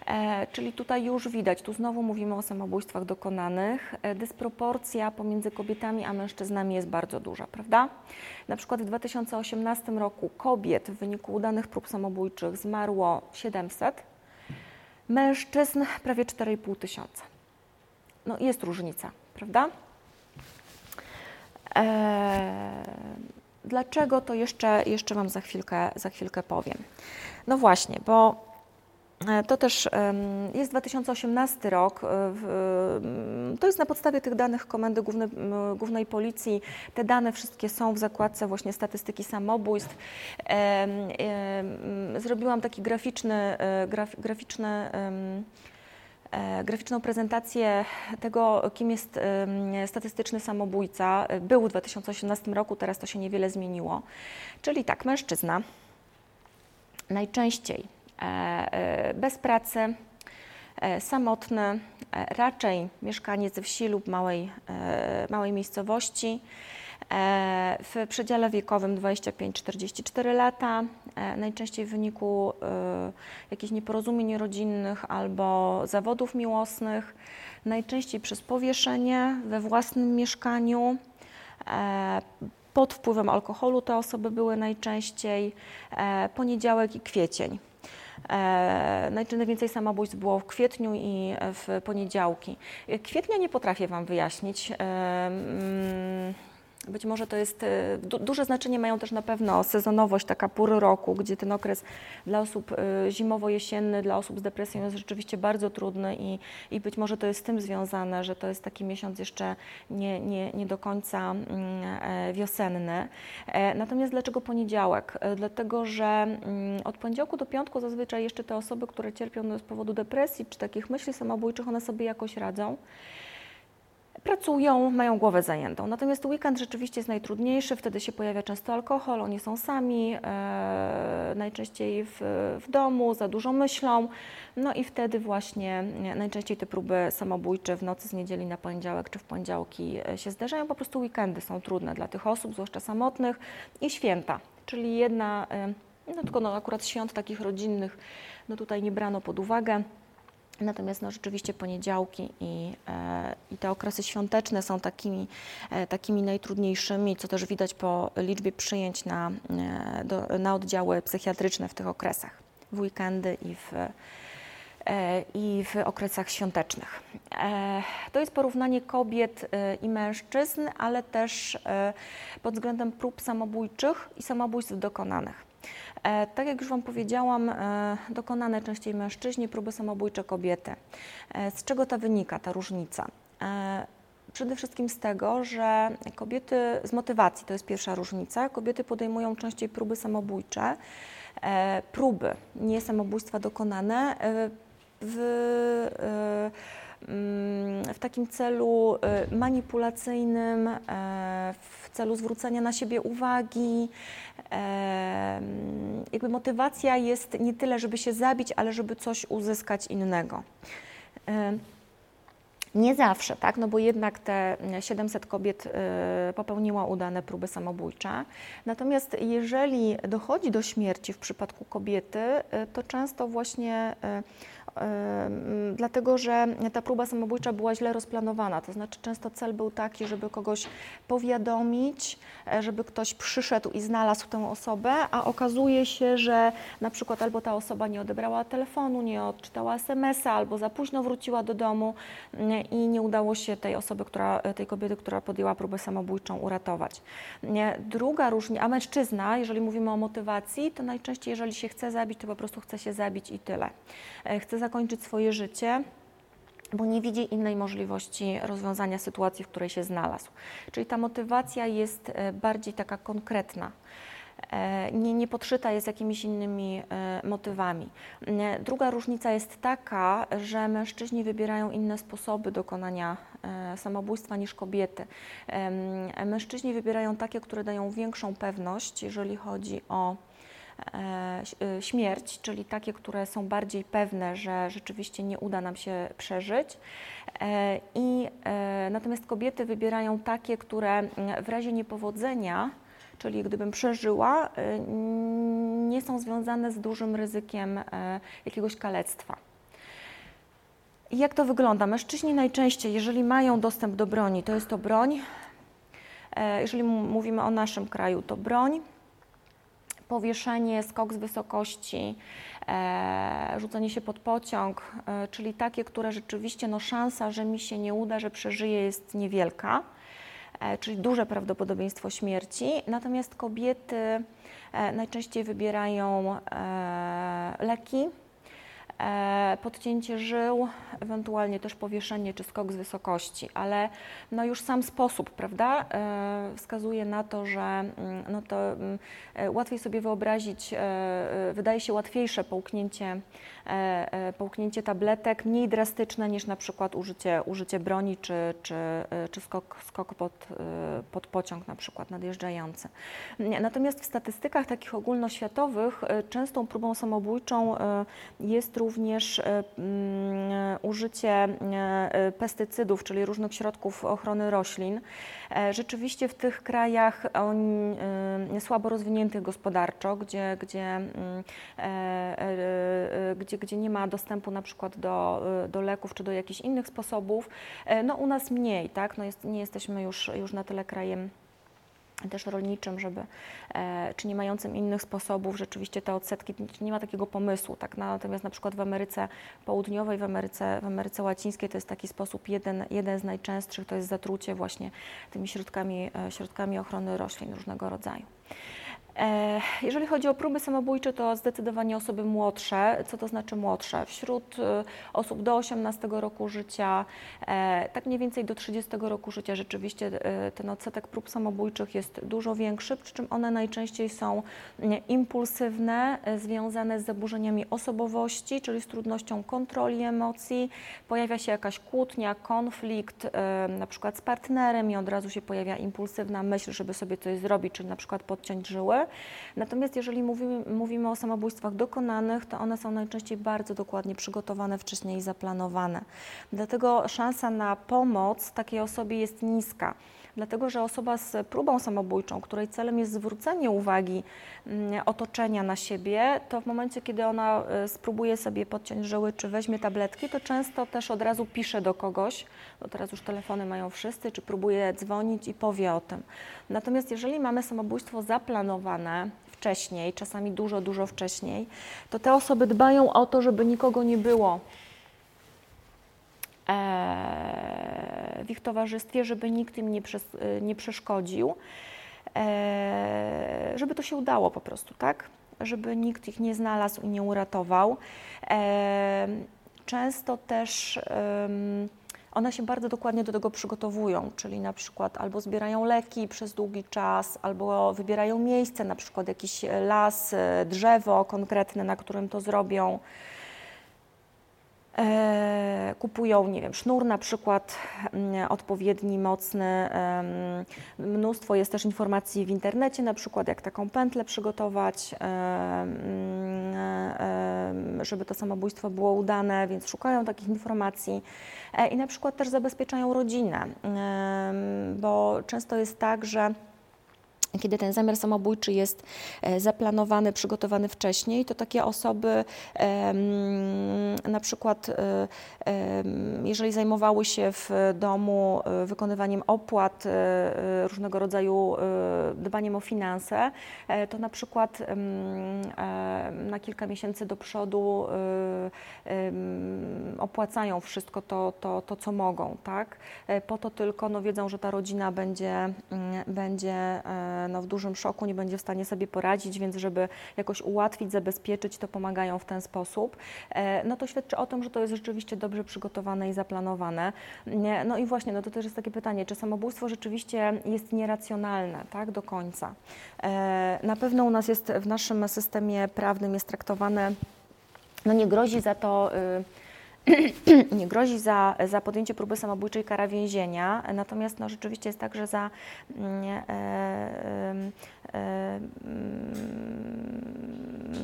E, czyli tutaj już widać, tu znowu mówimy o samobójstwach dokonanych, e, dysproporcja pomiędzy kobietami a mężczyznami jest bardzo duża, prawda? Na przykład w 2018 roku kobiet w wyniku udanych prób samobójczych zmarło 700, mężczyzn prawie 4,5 tysiąca. No jest różnica, prawda? Eee, dlaczego to jeszcze, jeszcze Wam za chwilkę, za chwilkę powiem. No właśnie, bo e, to też jest 2018 rok. e, To jest na podstawie tych danych Komendy Głównej, Głównej Policji. Te dane wszystkie są w zakładce właśnie statystyki samobójstw. Zrobiłam taki graficzny, e, graf, graficzny e, graficzną prezentację tego, kim jest statystyczny samobójca. Był w 2018 roku, teraz to się niewiele zmieniło. Czyli tak, mężczyzna najczęściej e, e, bez pracy, e, samotny, e, raczej mieszkaniec wsi lub małej, e, małej miejscowości. E, W przedziale wiekowym 25-44 lata, e, najczęściej w wyniku e, jakichś nieporozumień rodzinnych albo zawodów miłosnych, najczęściej przez powieszenie we własnym mieszkaniu. E, Pod wpływem alkoholu te osoby były najczęściej e, poniedziałek i kwiecień. E, najwięcej samobójstw było w kwietniu i w poniedziałki. E, Kwietnia nie potrafię Wam wyjaśnić. E, mm, Być może to jest, e, du duże znaczenie mają też na pewno sezonowość, taka pory roku, gdzie ten okres dla osób e, zimowo-jesienny, dla osób z depresją jest rzeczywiście bardzo trudny i, i być może to jest z tym związane, że to jest taki miesiąc jeszcze nie, nie, nie do końca mm, e, wiosenny. Natomiast dlaczego poniedziałek? Dlatego, że mm, od poniedziałku do piątku zazwyczaj jeszcze te osoby, które cierpią z powodu depresji czy takich myśli samobójczych, one sobie jakoś radzą pracują, mają głowę zajętą. Natomiast weekend rzeczywiście jest najtrudniejszy, wtedy się pojawia często alkohol, oni są sami, e, najczęściej w, w domu, za dużo myślą, no i wtedy właśnie e, najczęściej te próby samobójcze w nocy z niedzieli na poniedziałek czy w poniedziałki e, się zdarzają. Po prostu weekendy są trudne dla tych osób, zwłaszcza samotnych i święta, czyli jedna, e, no tylko no, akurat świąt takich rodzinnych, no tutaj nie brano pod uwagę. Natomiast no, rzeczywiście poniedziałki i, e, i te okresy świąteczne są takimi, e, takimi najtrudniejszymi, co też widać po liczbie przyjęć na, e, do, na oddziały psychiatryczne w tych okresach, w weekendy i w, i w okresach świątecznych. To jest porównanie kobiet i mężczyzn, ale też pod względem prób samobójczych i samobójstw dokonanych. E, Tak jak już Wam powiedziałam, e, dokonane częściej mężczyźni, próby samobójcze kobiety. E, Z czego ta wynika, ta różnica? Przede wszystkim z tego, że kobiety z motywacji, to jest pierwsza różnica, kobiety podejmują częściej próby samobójcze, próby, nie samobójstwa dokonane, w, mm, w takim celu manipulacyjnym, w celu zwrócenia na siebie uwagi. E, Jakby motywacja jest nie tyle, żeby się zabić, ale żeby coś uzyskać innego. E, Nie zawsze, tak? No bo jednak te 700 kobiet e, popełniło udane próby samobójcze. Natomiast jeżeli dochodzi do śmierci w przypadku kobiety, e, to często właśnie e, Dlatego, że ta próba samobójcza była źle rozplanowana. To znaczy, często cel był taki, żeby kogoś powiadomić, e, żeby ktoś przyszedł i znalazł tę osobę, a okazuje się, że na przykład albo ta osoba nie odebrała telefonu, nie odczytała SMS-a, albo za późno wróciła do domu mm, i nie udało się tej osoby, która, tej kobiety, która podjęła próbę samobójczą, uratować. Druga różnica, a mężczyzna, jeżeli mówimy o motywacji, to najczęściej, jeżeli się chce zabić, to po prostu chce się zabić i tyle. E, Chce zakończyć swoje życie, bo nie widzi innej możliwości rozwiązania sytuacji, w której się znalazł. Czyli ta motywacja jest e, bardziej taka konkretna. E, Nie, nie podszyta jest jakimiś innymi e, motywami. Druga różnica jest taka, że mężczyźni wybierają inne sposoby dokonania samobójstwa niż kobiety. Mężczyźni wybierają takie, które dają większą pewność, jeżeli chodzi o śmierć, czyli takie, które są bardziej pewne, że rzeczywiście nie uda nam się przeżyć. E, I e, natomiast kobiety wybierają takie, które w razie niepowodzenia, czyli gdybym przeżyła, e, nie są związane z dużym ryzykiem e, jakiegoś kalectwa. I jak to wygląda? Mężczyźni najczęściej, jeżeli mają dostęp do broni, to jest to broń. E, Jeżeli mówimy o naszym kraju, to broń powieszenie, skok z wysokości, e, rzucenie się pod pociąg, e, czyli takie, które rzeczywiście no, szansa, że mi się nie uda, że przeżyję jest niewielka, e, czyli duże prawdopodobieństwo śmierci. Natomiast kobiety e, najczęściej wybierają e, leki, podcięcie żył, ewentualnie też powieszenie czy skok z wysokości, ale no już sam sposób, prawda, e, wskazuje na to, że mm, no to mm, e, łatwiej sobie wyobrazić, e, e, wydaje się łatwiejsze połknięcie, e, e, połknięcie tabletek, mniej drastyczne niż na przykład użycie, użycie broni czy, czy, e, czy skok, skok pod, e, pod pociąg na przykład nadjeżdżający. Natomiast w statystykach takich ogólnoświatowych e, częstą próbą samobójczą e, jest również e, mm, użycie e, e, pestycydów, czyli różnych środków ochrony roślin. Rzeczywiście w tych krajach słabo rozwiniętych gospodarczo, gdzie, gdzie, mm, gdzie, gdzie nie ma dostępu na przykład do, do leków czy do jakichś innych sposobów, no u nas mniej, tak? No jest, nie jesteśmy już, już na tyle krajem też rolniczym, żeby, e, czy nie mającym innych sposobów, rzeczywiście te odsetki, nie ma takiego pomysłu, tak? Natomiast na przykład w Ameryce Południowej, w Ameryce, w Ameryce Łacińskiej to jest taki sposób, jeden, jeden z najczęstszych, to jest zatrucie właśnie tymi środkami, e, środkami ochrony roślin różnego rodzaju. E, Jeżeli chodzi o próby samobójcze, to zdecydowanie osoby młodsze. Co to znaczy młodsze? Wśród e, osób do 18 roku życia, e, tak mniej więcej do 30 roku życia rzeczywiście ten odsetek prób samobójczych jest dużo większy, przy czym one najczęściej są nie, impulsywne, związane z zaburzeniami osobowości, czyli z trudnością kontroli emocji. Pojawia się jakaś kłótnia, konflikt, na przykład z partnerem i od razu się pojawia impulsywna myśl, żeby sobie coś zrobić, czyli na przykład podciąć żyły. Natomiast jeżeli mówimy, mówimy o samobójstwach dokonanych, to one są najczęściej bardzo dokładnie przygotowane wcześniej i zaplanowane. Dlatego szansa na pomoc takiej osobie jest niska. Dlatego, że osoba z próbą samobójczą, której celem jest zwrócenie uwagi mm, otoczenia na siebie, to w momencie, kiedy ona e, spróbuje sobie podciąć żyły czy weźmie tabletki, to często też od razu pisze do kogoś, bo teraz już telefony mają wszyscy, czy próbuje dzwonić i powie o tym. Natomiast jeżeli mamy samobójstwo zaplanowane wcześniej, czasami dużo, dużo wcześniej, to te osoby dbają o to, żeby nikogo nie było e, w ich towarzystwie, żeby nikt im nie, e, nie przeszkodził, e, żeby to się udało po prostu, tak? Żeby nikt ich nie znalazł i nie uratował. E, Często też one się bardzo dokładnie do tego przygotowują, czyli na przykład albo zbierają leki przez długi czas, albo wybierają miejsce, na przykład jakiś las, e, drzewo konkretne, na którym to zrobią. E, kupują, nie wiem, sznur na przykład mm, odpowiedni, mocny. Mnóstwo jest też informacji w internecie, na przykład jak taką pętlę przygotować, żeby to samobójstwo było udane, więc szukają takich informacji E, i na przykład też zabezpieczają rodzinę, bo często jest tak, że kiedy ten zamiar samobójczy jest e, zaplanowany, przygotowany wcześniej, to takie osoby na przykład, e, jeżeli zajmowały się w domu e, wykonywaniem opłat, różnego rodzaju dbaniem o finanse, to na przykład na kilka miesięcy do przodu opłacają wszystko to, to, to co mogą, tak? Po to tylko no, wiedzą, że ta rodzina będzie, mm, będzie no, w dużym szoku, nie będzie w stanie sobie poradzić, więc żeby jakoś ułatwić, zabezpieczyć, to pomagają w ten sposób. E, no to świadczy o tym, że to jest rzeczywiście dobrze przygotowane i zaplanowane. No i właśnie, no to też jest takie pytanie, czy samobójstwo rzeczywiście jest nieracjonalne, tak, do końca. E, na pewno u nas jest w naszym systemie prawnym jest traktowane, no nie grozi za to y, nie [CLEARS THROAT] grozi za, za podjęcie próby samobójczej kara więzienia, natomiast no, rzeczywiście jest tak, że za mm, e, e, e,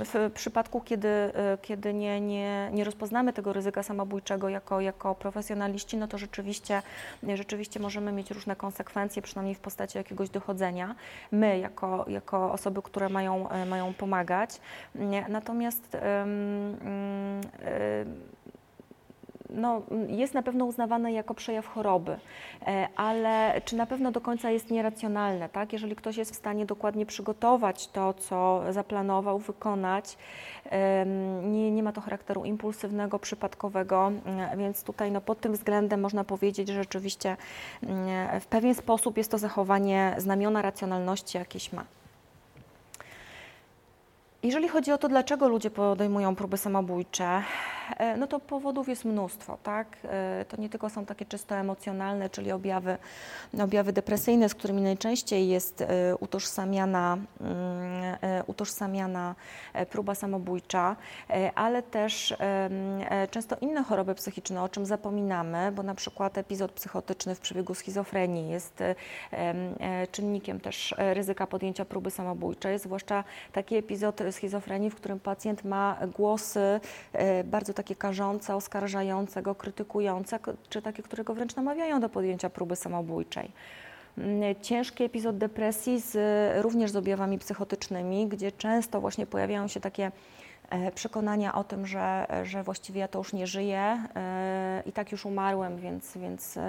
w przypadku, kiedy, e, kiedy nie, nie, nie rozpoznamy tego ryzyka samobójczego jako, jako profesjonaliści, no to rzeczywiście, rzeczywiście możemy mieć różne konsekwencje, przynajmniej w postaci jakiegoś dochodzenia. My, jako, jako osoby, które mają, mają pomagać. Natomiast no, jest na pewno uznawane jako przejaw choroby, e, ale czy na pewno do końca jest nieracjonalne, tak? Jeżeli ktoś jest w stanie dokładnie przygotować to, co zaplanował, wykonać, nie, nie ma to charakteru impulsywnego, przypadkowego, e, więc tutaj no, pod tym względem można powiedzieć, że rzeczywiście w pewien sposób jest to zachowanie znamiona racjonalności jakieś ma. Jeżeli chodzi o to, dlaczego ludzie podejmują próby samobójcze, no to powodów jest mnóstwo, tak? E, to nie tylko są takie czysto emocjonalne, czyli objawy, objawy depresyjne, z którymi najczęściej jest e, utożsamiana, mm, utożsamiana próba samobójcza, ale też często inne choroby psychiczne, o czym zapominamy, bo na przykład epizod psychotyczny w przebiegu schizofrenii jest czynnikiem też ryzyka podjęcia próby samobójczej, zwłaszcza taki epizod schizofrenii, w którym pacjent ma głosy e, bardzo takie karzące, oskarżające go, krytykujące, czy takie, które go wręcz namawiają do podjęcia próby samobójczej. Mm, ciężki epizod depresji z, również z objawami psychotycznymi, gdzie często właśnie pojawiają się takie e, przekonania o tym, że, że właściwie ja to już nie żyję e, i tak już umarłem, więc, więc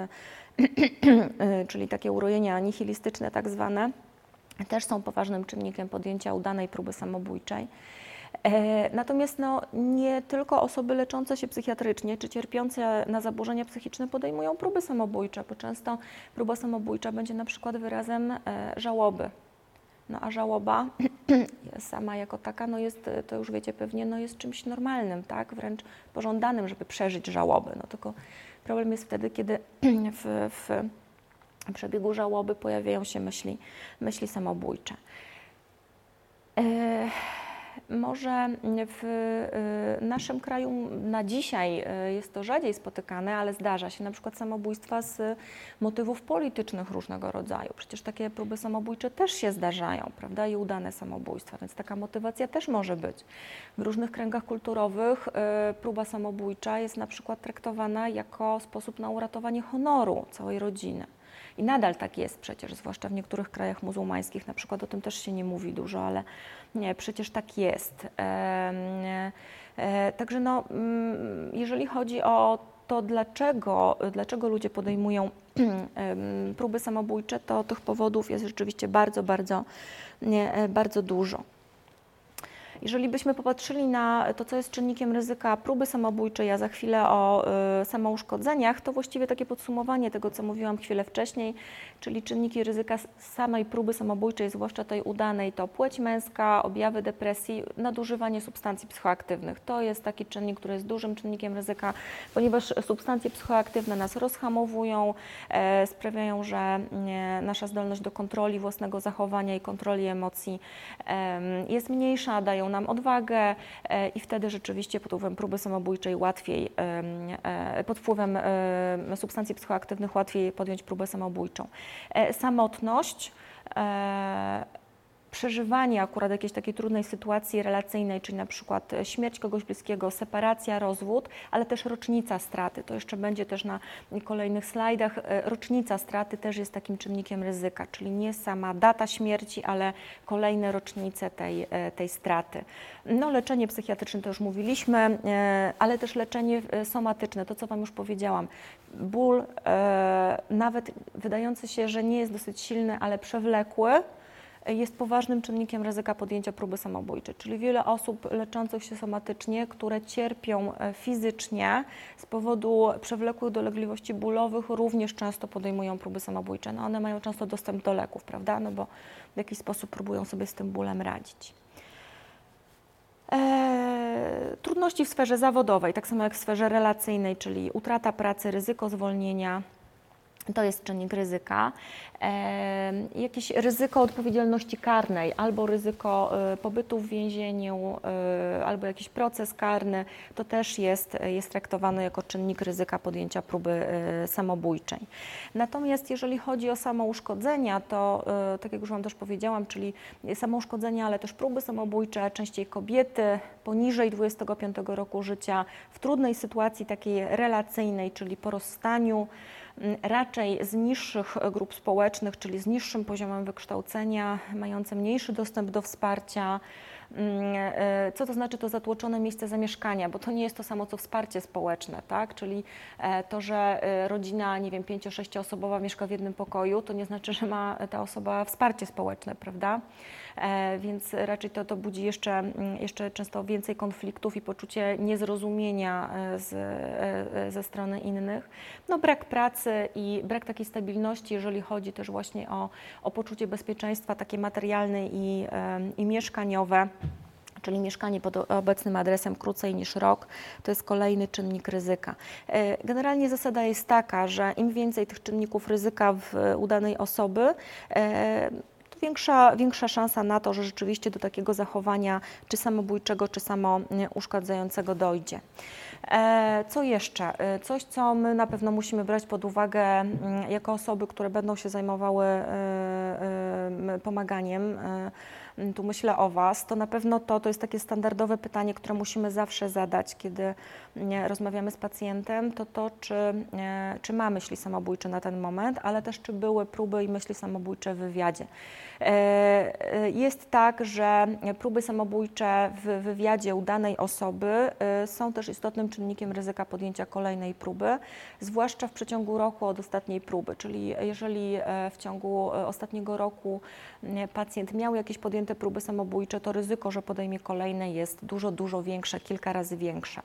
[CLEARS THROAT] czyli takie urojenia nihilistyczne tak zwane też są poważnym czynnikiem podjęcia udanej próby samobójczej. E, natomiast no, nie tylko osoby leczące się psychiatrycznie czy cierpiące na zaburzenia psychiczne podejmują próby samobójcze, bo często próba samobójcza będzie na przykład wyrazem e, żałoby. No a żałoba [CLEARS THROAT] sama jako taka, no jest, to już wiecie pewnie, no jest czymś normalnym, tak? wręcz pożądanym, żeby przeżyć żałobę. No tylko problem jest wtedy, kiedy [CLEARS THROAT] w, w przebiegu żałoby pojawiają się myśli, myśli samobójcze. E, może w e, naszym kraju na dzisiaj e, jest to rzadziej spotykane, ale zdarza się na przykład samobójstwa z motywów politycznych różnego rodzaju. Przecież takie próby samobójcze też się zdarzają, prawda, i udane samobójstwa, więc taka motywacja też może być. W różnych kręgach kulturowych próba samobójcza jest na przykład traktowana jako sposób na uratowanie honoru całej rodziny. I nadal tak jest przecież, zwłaszcza w niektórych krajach muzułmańskich, na przykład o tym też się nie mówi dużo, ale nie, przecież tak jest. E, e, także no, mm, jeżeli chodzi o to, dlaczego, dlaczego ludzie podejmują [CLEARS THROAT] próby samobójcze, to tych powodów jest rzeczywiście bardzo, bardzo, nie, bardzo dużo. Jeżeli byśmy popatrzyli na to, co jest czynnikiem ryzyka próby samobójczej, a za chwilę o y, samouszkodzeniach, to właściwie takie podsumowanie tego, co mówiłam chwilę wcześniej, czyli czynniki ryzyka samej próby samobójczej, zwłaszcza tej udanej, to płeć męska, objawy depresji, nadużywanie substancji psychoaktywnych. To jest taki czynnik, który jest dużym czynnikiem ryzyka, ponieważ substancje psychoaktywne nas rozhamowują, e, sprawiają, że e, nasza zdolność do kontroli własnego zachowania i kontroli emocji e, jest mniejsza, dają nam odwagę e, i wtedy rzeczywiście pod wpływem próby samobójczej łatwiej, e, pod wpływem substancji psychoaktywnych łatwiej podjąć próbę samobójczą. E, samotność przeżywanie akurat jakiejś takiej trudnej sytuacji relacyjnej, czyli na przykład śmierć kogoś bliskiego, separacja, rozwód, ale też rocznica straty. To jeszcze będzie też na kolejnych slajdach. E, rocznica straty też jest takim czynnikiem ryzyka, czyli nie sama data śmierci, ale kolejne rocznice tej, e, tej straty. No, leczenie psychiatryczne to już mówiliśmy, e, ale też leczenie somatyczne, to co Wam już powiedziałam. Ból, nawet wydający się, że nie jest dosyć silny, ale przewlekły, jest poważnym czynnikiem ryzyka podjęcia próby samobójczej, czyli wiele osób leczących się somatycznie, które cierpią e, fizycznie z powodu przewlekłych dolegliwości bólowych, również często podejmują próby samobójcze. No one mają często dostęp do leków, prawda? No bo w jakiś sposób próbują sobie z tym bólem radzić. Eee, trudności w sferze zawodowej, tak samo jak w sferze relacyjnej, czyli utrata pracy, ryzyko zwolnienia, to jest czynnik ryzyka. Jakieś ryzyko odpowiedzialności karnej, albo ryzyko e, pobytu w więzieniu, e, albo jakiś proces karny, to też jest, jest traktowane jako czynnik ryzyka podjęcia próby e, samobójczej. Natomiast jeżeli chodzi o samouszkodzenia, to tak jak już Wam też powiedziałam, czyli samouszkodzenia, ale też próby samobójcze, częściej kobiety poniżej 25 roku życia, w trudnej sytuacji takiej relacyjnej, czyli po rozstaniu, raczej z niższych grup społecznych, czyli z niższym poziomem wykształcenia, mające mniejszy dostęp do wsparcia. Mm, e, co to znaczy to zatłoczone miejsce zamieszkania? Bo to nie jest to samo co wsparcie społeczne, tak? Czyli e, to, że e, rodzina, nie wiem, pięcio, sześcioosobowa mieszka w jednym pokoju, to nie znaczy, że ma ta osoba wsparcie społeczne, prawda? E, więc raczej to, to budzi jeszcze, mm, jeszcze często więcej konfliktów i poczucie niezrozumienia e, z, e, ze strony innych. No, brak pracy i brak takiej stabilności, jeżeli chodzi też właśnie o, o poczucie bezpieczeństwa takie materialne i, i mieszkaniowe czyli mieszkanie pod obecnym adresem krócej niż rok, to jest kolejny czynnik ryzyka. Generalnie zasada jest taka, że im więcej tych czynników ryzyka w udanej osoby, większa, większa szansa na to, że rzeczywiście do takiego zachowania czy samobójczego, czy samouszkadzającego dojdzie. E, co jeszcze? E, coś, co my na pewno musimy brać pod uwagę mm, jako osoby, które będą się zajmowały e, pomaganiem tu myślę o Was, to na pewno to, to jest takie standardowe pytanie, które musimy zawsze zadać, kiedy mm, rozmawiamy z pacjentem, to to, czy, czy ma myśli samobójcze na ten moment, ale też czy były próby i myśli samobójcze w wywiadzie. E, e, jest tak, że próby samobójcze w wywiadzie u danej osoby e, są też istotnym czynnikiem ryzyka podjęcia kolejnej próby, zwłaszcza w przeciągu roku od ostatniej próby, czyli jeżeli w ciągu ostatniego roku pacjent miał jakieś podjęte próby samobójcze, to ryzyko, że podejmie kolejne jest dużo, dużo większe, kilka razy większe.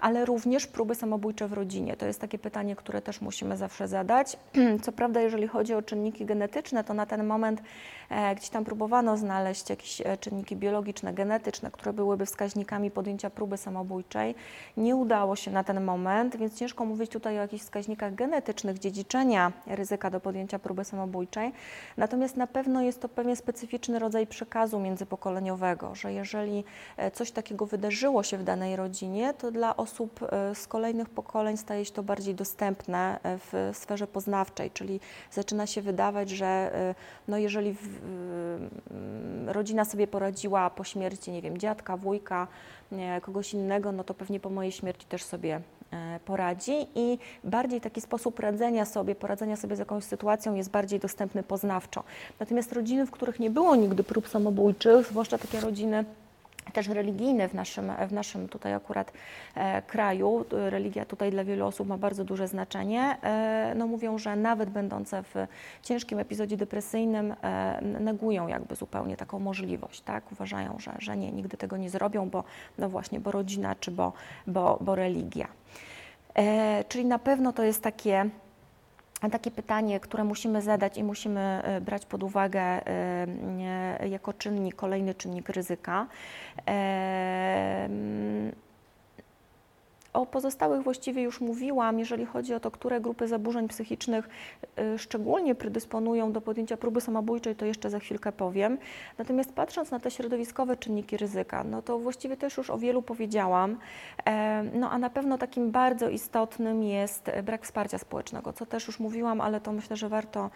Ale również próby samobójcze w rodzinie. To jest takie pytanie, które też musimy zawsze zadać. [CLEARS THROAT] Co prawda, jeżeli chodzi o czynniki genetyczne, to na ten moment gdzieś tam próbowano znaleźć jakieś e, czynniki biologiczne, genetyczne, które byłyby wskaźnikami podjęcia próby samobójczej. Nie udało się na ten moment, więc ciężko mówić tutaj o jakichś wskaźnikach genetycznych dziedziczenia ryzyka do podjęcia próby samobójczej. Natomiast na pewno jest to pewien specyficzny rodzaj przekazu międzypokoleniowego, że jeżeli e, coś takiego wydarzyło się w danej rodzinie, to dla osób e, z kolejnych pokoleń staje się to bardziej dostępne e, w sferze poznawczej, czyli zaczyna się wydawać, że no jeżeli rodzina sobie poradziła po śmierci, nie wiem, dziadka, wujka, kogoś innego, no to pewnie po mojej śmierci też sobie E, poradzi i bardziej taki sposób radzenia sobie, poradzenia sobie z jakąś sytuacją jest bardziej dostępny poznawczo. Natomiast rodziny, w których nie było nigdy prób samobójczych, zwłaszcza takie rodziny też religijne w naszym, w naszym tutaj akurat e, kraju, religia tutaj dla wielu osób ma bardzo duże znaczenie, e, no mówią, że nawet będące w ciężkim epizodzie depresyjnym e, negują jakby zupełnie taką możliwość, tak? Uważają, że, że nie, nigdy tego nie zrobią, bo no właśnie, bo rodzina czy bo, bo, bo religia. E, czyli na pewno to jest takie takie pytanie, które musimy zadać i musimy e, brać pod uwagę e, jako czynnik, kolejny czynnik ryzyka. O pozostałych właściwie już mówiłam, jeżeli chodzi o to, które grupy zaburzeń psychicznych y, szczególnie predysponują do podjęcia próby samobójczej, to jeszcze za chwilkę powiem. Natomiast patrząc na te środowiskowe czynniki ryzyka, no to właściwie też już o wielu powiedziałam. E, no a na pewno takim bardzo istotnym jest brak wsparcia społecznego, co też już mówiłam, ale to myślę, że warto,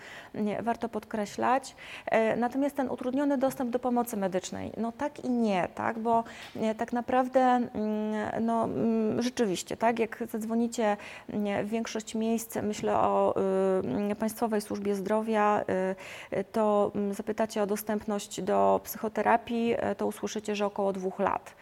warto podkreślać. E, natomiast ten utrudniony dostęp do pomocy medycznej, no tak i nie, tak, bo e, tak naprawdę mm, no, mm, rzeczywiście, tak, jak zadzwonicie w większość miejsc, myślę o y, Państwowej Służbie Zdrowia, y, to mm, zapytacie o dostępność do psychoterapii, to usłyszycie, że około dwóch lat.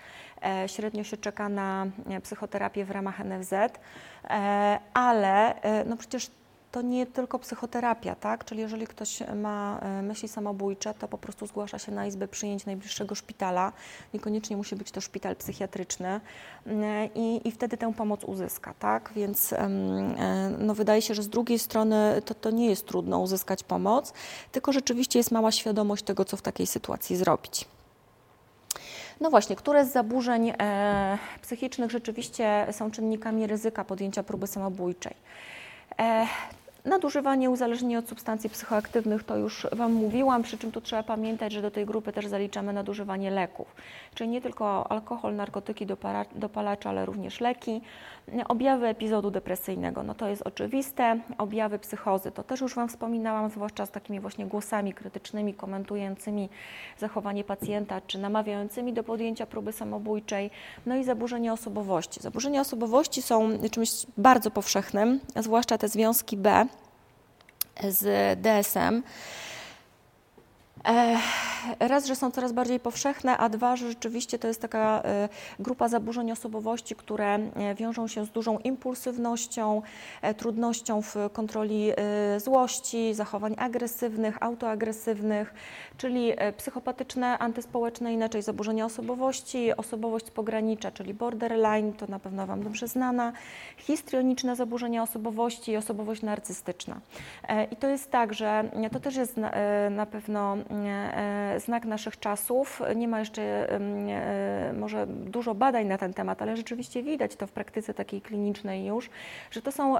E, średnio się czeka na e, psychoterapię w ramach NFZ, e, ale no przecież to nie tylko psychoterapia, tak? Czyli jeżeli ktoś ma myśli samobójcze, to po prostu zgłasza się na izbę przyjęć najbliższego szpitala. Niekoniecznie musi być to szpital psychiatryczny i, i wtedy tę pomoc uzyska, tak? Więc no, wydaje się, że z drugiej strony to, to nie jest trudno uzyskać pomoc, tylko rzeczywiście jest mała świadomość tego, co w takiej sytuacji zrobić. No właśnie, które z zaburzeń e, psychicznych rzeczywiście są czynnikami ryzyka podjęcia próby samobójczej? E, Nadużywanie uzależnienie od substancji psychoaktywnych to już Wam mówiłam, przy czym tu trzeba pamiętać, że do tej grupy też zaliczamy nadużywanie leków, czyli nie tylko alkohol, narkotyki, dopalacze, ale również leki. Objawy epizodu depresyjnego, no to jest oczywiste. Objawy psychozy, to też już Wam wspominałam, zwłaszcza z takimi właśnie głosami krytycznymi, komentującymi zachowanie pacjenta, czy namawiającymi do podjęcia próby samobójczej. No i zaburzenia osobowości. Zaburzenia osobowości są czymś bardzo powszechnym, zwłaszcza te związki B z DSM. Raz, że są coraz bardziej powszechne, a dwa, że rzeczywiście to jest taka e, grupa zaburzeń osobowości, które e, wiążą się z dużą impulsywnością, e, trudnością w kontroli złości, zachowań agresywnych, autoagresywnych, czyli psychopatyczne, antyspołeczne, inaczej zaburzenia osobowości, osobowość pogranicza, czyli borderline, to na pewno Wam dobrze znana, histrioniczne zaburzenia osobowości i osobowość narcystyczna. I to jest tak, że to też jest na pewno znak naszych czasów. Nie ma jeszcze e, może dużo badań na ten temat, ale rzeczywiście widać to w praktyce takiej klinicznej już, że to są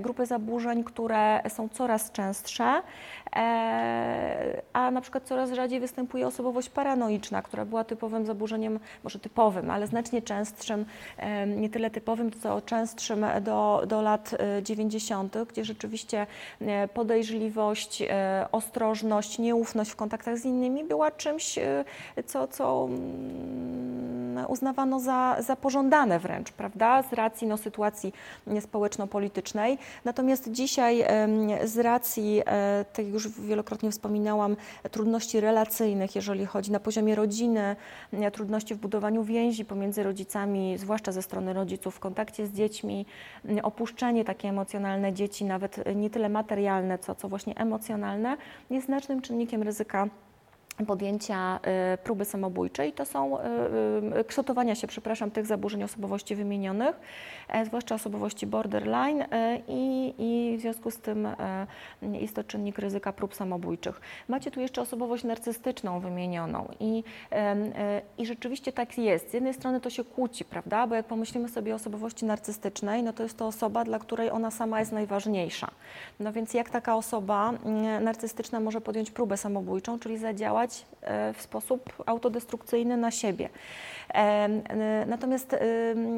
grupy zaburzeń, które są coraz częstsze, e, a na przykład coraz rzadziej występuje osobowość paranoiczna, która była typowym zaburzeniem, może typowym, ale znacznie częstszym, nie tyle typowym, co częstszym do, do lat 90., gdzie rzeczywiście podejrzliwość, ostrożność, nieufność w kontaktach z innymi była czymś, y, co, co mm, uznawano za, za pożądane wręcz, prawda, z racji no, sytuacji społeczno-politycznej. Natomiast dzisiaj z racji, e, tak już wielokrotnie wspominałam, trudności relacyjnych, jeżeli chodzi na poziomie rodziny, trudności w budowaniu więzi pomiędzy rodzicami, zwłaszcza ze strony rodziców, w kontakcie z dziećmi, opuszczenie takie emocjonalne dzieci, nawet nie tyle materialne, co, co właśnie emocjonalne, jest znacznym czynnikiem ryzyka языка. Podjęcia y, próby samobójczej. To są y, y, kształtowania się, przepraszam, tych zaburzeń osobowości wymienionych, e, zwłaszcza osobowości borderline e, i, i w związku z tym e, jest to czynnik ryzyka prób samobójczych. Macie tu jeszcze osobowość narcystyczną wymienioną i, i rzeczywiście tak jest. Z jednej strony to się kłóci, prawda, bo jak pomyślimy sobie o osobowości narcystycznej, no to jest to osoba, dla której ona sama jest najważniejsza. No więc jak taka osoba mm, narcystyczna może podjąć próbę samobójczą, czyli zadziałać działać e, w sposób autodestrukcyjny na siebie. E, natomiast e,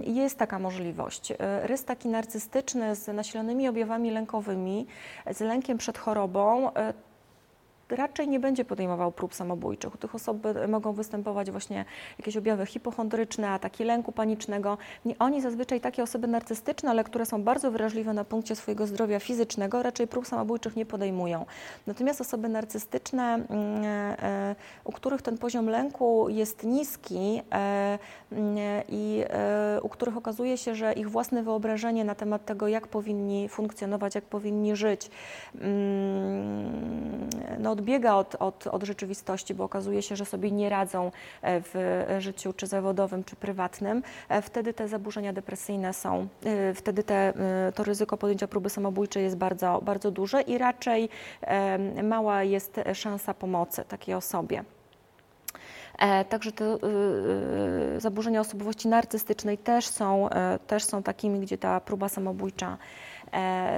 jest taka możliwość. Rys taki narcystyczny z nasilonymi objawami lękowymi, z lękiem przed chorobą, raczej nie będzie podejmował prób samobójczych. U tych osób mogą występować właśnie jakieś objawy hipochondryczne, ataki lęku panicznego. Nie, oni zazwyczaj takie osoby narcystyczne, ale które są bardzo wrażliwe na punkcie swojego zdrowia fizycznego, raczej prób samobójczych nie podejmują. Natomiast osoby narcystyczne, mm, e, u których ten poziom lęku jest niski e, mm, i e, u których okazuje się, że ich własne wyobrażenie na temat tego, jak powinni funkcjonować, jak powinni żyć, mm, no, odbiega od, od, od rzeczywistości, bo okazuje się, że sobie nie radzą e, w życiu czy zawodowym, czy prywatnym, e, wtedy te zaburzenia depresyjne są, e, wtedy te, to ryzyko podjęcia próby samobójczej jest bardzo, bardzo duże i raczej mała jest szansa pomocy takiej osobie. Także te zaburzenia osobowości narcystycznej też są, też są takimi, gdzie ta próba samobójcza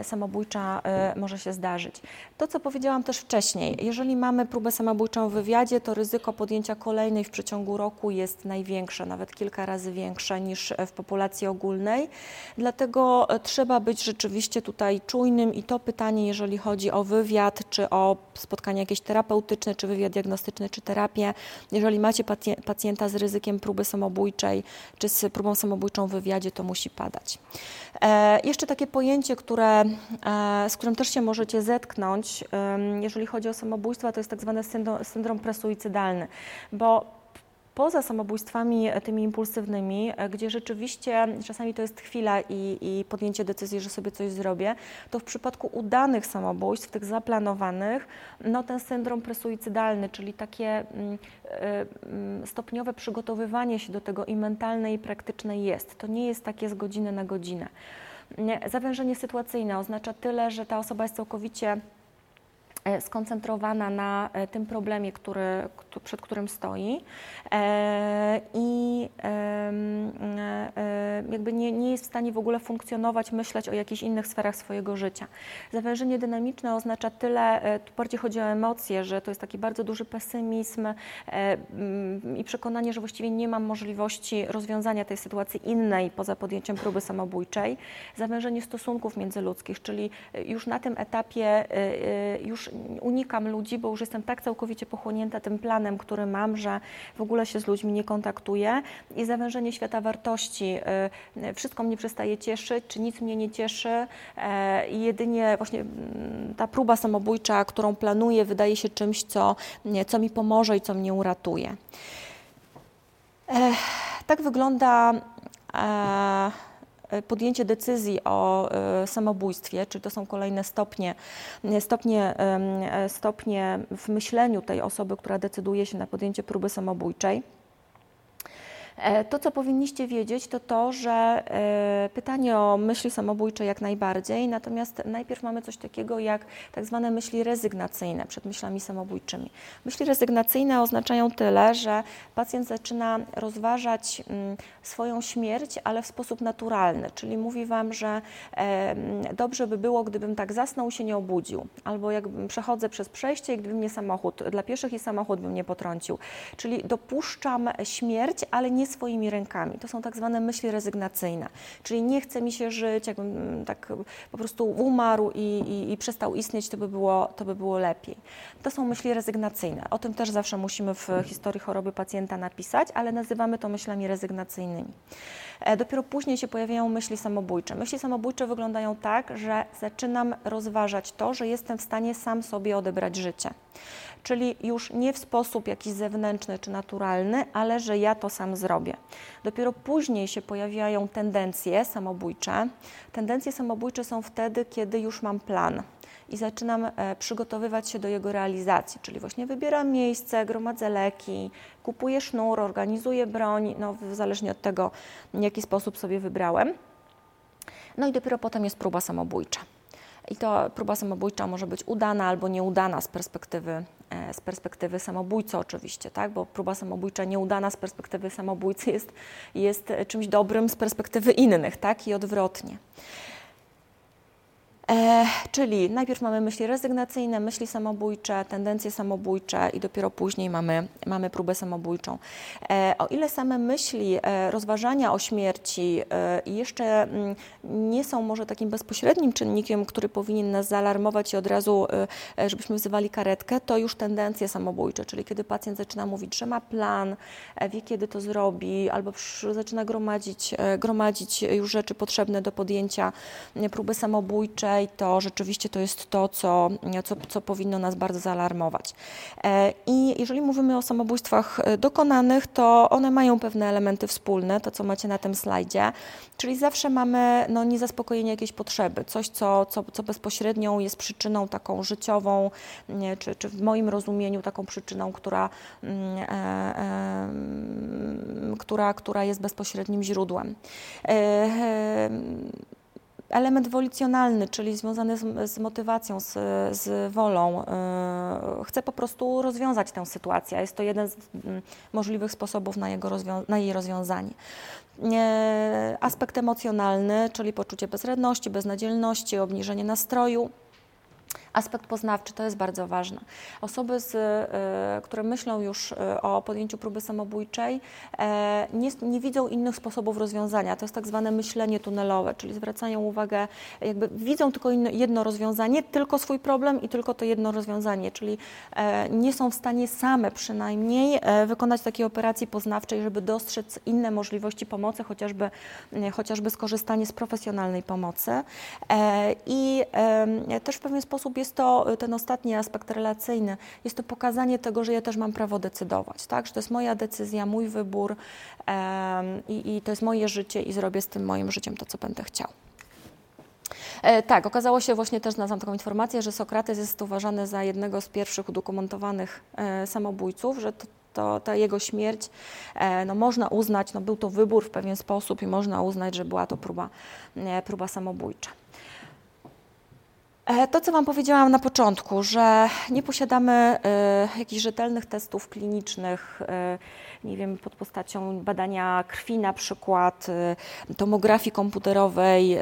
samobójcza e, może się zdarzyć. To, co powiedziałam też wcześniej, jeżeli mamy próbę samobójczą w wywiadzie, to ryzyko podjęcia kolejnej w przeciągu roku jest największe, nawet kilka razy większe niż w populacji ogólnej. Dlatego e, trzeba być rzeczywiście tutaj czujnym i to pytanie, jeżeli chodzi o wywiad, czy o spotkanie jakieś terapeutyczne, czy wywiad diagnostyczny, czy terapię, jeżeli macie pacjenta z ryzykiem próby samobójczej, czy z próbą samobójczą w wywiadzie, to musi padać. E, jeszcze takie pojęcie, które, e, z którym też się możecie zetknąć, jeżeli chodzi o samobójstwa, to jest tak zwany syndrom, presuicydalny, bo poza samobójstwami e, tymi impulsywnymi, e, gdzie rzeczywiście czasami to jest chwila i, i, podjęcie decyzji, że sobie coś zrobię, to w przypadku udanych samobójstw, tych zaplanowanych, no ten syndrom presuicydalny, czyli takie mm, mm, stopniowe przygotowywanie się do tego i mentalne i praktyczne jest. To nie jest takie z godziny na godzinę. Zawężenie sytuacyjne oznacza tyle, że ta osoba jest całkowicie skoncentrowana na e, tym problemie, który, przed którym stoi e, i jakby nie, nie jest w stanie w ogóle funkcjonować, myśleć o jakichś innych sferach swojego życia. Zawężenie dynamiczne oznacza tyle, tu bardziej chodzi o emocje, że to jest taki bardzo duży pesymizm i przekonanie, że właściwie nie mam możliwości rozwiązania tej sytuacji innej poza podjęciem próby samobójczej. Zawężenie stosunków międzyludzkich, czyli już na tym etapie już unikam ludzi, bo już jestem tak całkowicie pochłonięta tym planem, który mam, że w ogóle się z ludźmi nie kontaktuję i zawężenie świata wartości. Y, wszystko mnie przestaje cieszyć, czy nic mnie nie cieszy e, i jedynie właśnie mm, ta próba samobójcza, którą planuję, wydaje się czymś, co, co mi pomoże i co mnie uratuje. Tak wygląda e, E, podjęcie decyzji o e, samobójstwie, czy to są kolejne stopnie, stopnie, e, stopnie w myśleniu tej osoby, która decyduje się na podjęcie próby samobójczej. E, to, co powinniście wiedzieć, to to, że e, pytanie o myśli samobójcze jak najbardziej, natomiast najpierw mamy coś takiego jak tak zwane myśli rezygnacyjne przed myślami samobójczymi. Myśli rezygnacyjne oznaczają tyle, że pacjent zaczyna rozważać mm, swoją śmierć, ale w sposób naturalny, czyli mówi Wam, że dobrze by było, gdybym tak zasnął się nie obudził, albo jakbym przechodzę przez przejście i gdyby mnie samochód, dla pieszych i samochód bym nie potrącił. Czyli dopuszczam śmierć, ale nie swoimi rękami. To są tak zwane myśli rezygnacyjne, czyli nie chce mi się żyć, jakbym mm, tak po prostu umarł i, i, i przestał istnieć, to by, było, to by było lepiej. To są myśli rezygnacyjne. O tym też zawsze musimy w historii choroby pacjenta napisać, ale nazywamy to myślami rezygnacyjnymi. E, dopiero później się pojawiają myśli samobójcze. Myśli samobójcze wyglądają tak, że zaczynam rozważać to, że jestem w stanie sam sobie odebrać życie czyli już nie w sposób jakiś zewnętrzny czy naturalny, ale że ja to sam zrobię. Dopiero później się pojawiają tendencje samobójcze. Tendencje samobójcze są wtedy, kiedy już mam plan i zaczynam e, przygotowywać się do jego realizacji, czyli właśnie wybieram miejsce, gromadzę leki, kupuję sznur, organizuję broń, no, zależnie od tego, w jaki sposób sobie wybrałem. No i dopiero potem jest próba samobójcza. I to próba samobójcza może być udana albo nieudana z perspektywy, z perspektywy samobójcy oczywiście, tak? bo próba samobójcza nieudana z perspektywy samobójcy jest, jest czymś dobrym z perspektywy innych tak? i odwrotnie. E, czyli najpierw mamy myśli rezygnacyjne, myśli samobójcze, tendencje samobójcze i dopiero później mamy, mamy próbę samobójczą. E, o ile same myśli, e, rozważania o śmierci e, jeszcze m, mm, nie są może takim bezpośrednim czynnikiem, który powinien nas zaalarmować i od razu, e, e, żebyśmy wzywali karetkę, to już tendencje samobójcze, czyli kiedy pacjent zaczyna mówić, że ma plan, wie kiedy to zrobi, albo zaczyna gromadzić, gromadzić już rzeczy potrzebne do podjęcia próby samobójczej, to rzeczywiście to jest to, co, co, co powinno nas bardzo zaalarmować. E, I jeżeli mówimy o samobójstwach e, dokonanych, to one mają pewne elementy wspólne, to co macie na tym slajdzie, czyli zawsze mamy no, niezaspokojenie jakiejś potrzeby, coś, co, co, co bezpośrednią jest przyczyną taką życiową, nie, czy, czy w moim rozumieniu taką przyczyną, która, mm, e, e, która, która jest bezpośrednim źródłem. E, element wolicjonalny, czyli związany z, z motywacją, z, z wolą. Chcę po prostu rozwiązać tę sytuację. Jest to jeden z mm, możliwych sposobów na, jego na jej rozwiązanie. Aspekt emocjonalny, czyli poczucie bezradności, beznadzielności, obniżenie nastroju. Aspekt poznawczy to jest bardzo ważne. Osoby, z, y, które myślą już y, o podjęciu próby samobójczej, e, nie, nie, widzą innych sposobów rozwiązania. To jest tak zwane myślenie tunelowe, czyli zwracają uwagę, jakby widzą tylko jedno rozwiązanie, tylko swój problem i tylko to jedno rozwiązanie, czyli e, nie są w stanie same przynajmniej e, wykonać takiej operacji poznawczej, żeby dostrzec inne możliwości pomocy, chociażby, chociażby skorzystanie z profesjonalnej pomocy. I też w pewien sposób jest to y, ten ostatni aspekt relacyjny, jest to pokazanie tego, że ja też mam prawo decydować, tak? że to jest moja decyzja, mój wybór um, i, i to jest moje życie i zrobię z tym moim życiem to, co będę chciał. E, tak, okazało się właśnie też, znalazłam taką informację, że Sokrates jest uważany za jednego z pierwszych udokumentowanych e, samobójców, że to, to, ta jego śmierć e, no, można uznać, no, był to wybór w pewien sposób i można uznać, że była to próba, e, próba samobójcza. E, to, co Wam powiedziałam na początku, że nie posiadamy y, jakichś rzetelnych testów klinicznych, y, nie wiem, pod postacią badania krwi na przykład, y, tomografii komputerowej, y,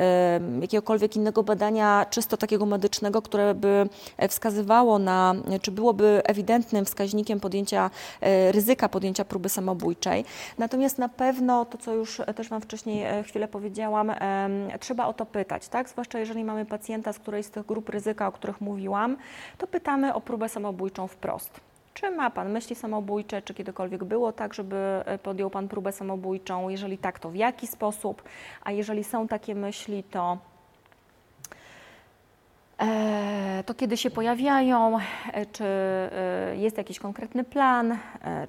jakiegokolwiek innego badania czysto takiego medycznego, które by wskazywało na, czy byłoby ewidentnym wskaźnikiem podjęcia y, ryzyka podjęcia próby samobójczej. Natomiast na pewno to, co już też Wam wcześniej e, chwilę powiedziałam, trzeba o to pytać, tak? Zwłaszcza jeżeli mamy pacjenta z którejś z tych grup ryzyka, o których mówiłam, to pytamy o próbę samobójczą wprost. Czy ma Pan myśli samobójcze, czy kiedykolwiek było tak, żeby e, podjął Pan próbę samobójczą? Jeżeli tak, to w jaki sposób? A jeżeli są takie myśli, to to kiedy się pojawiają, e, czy e, jest jakiś konkretny plan,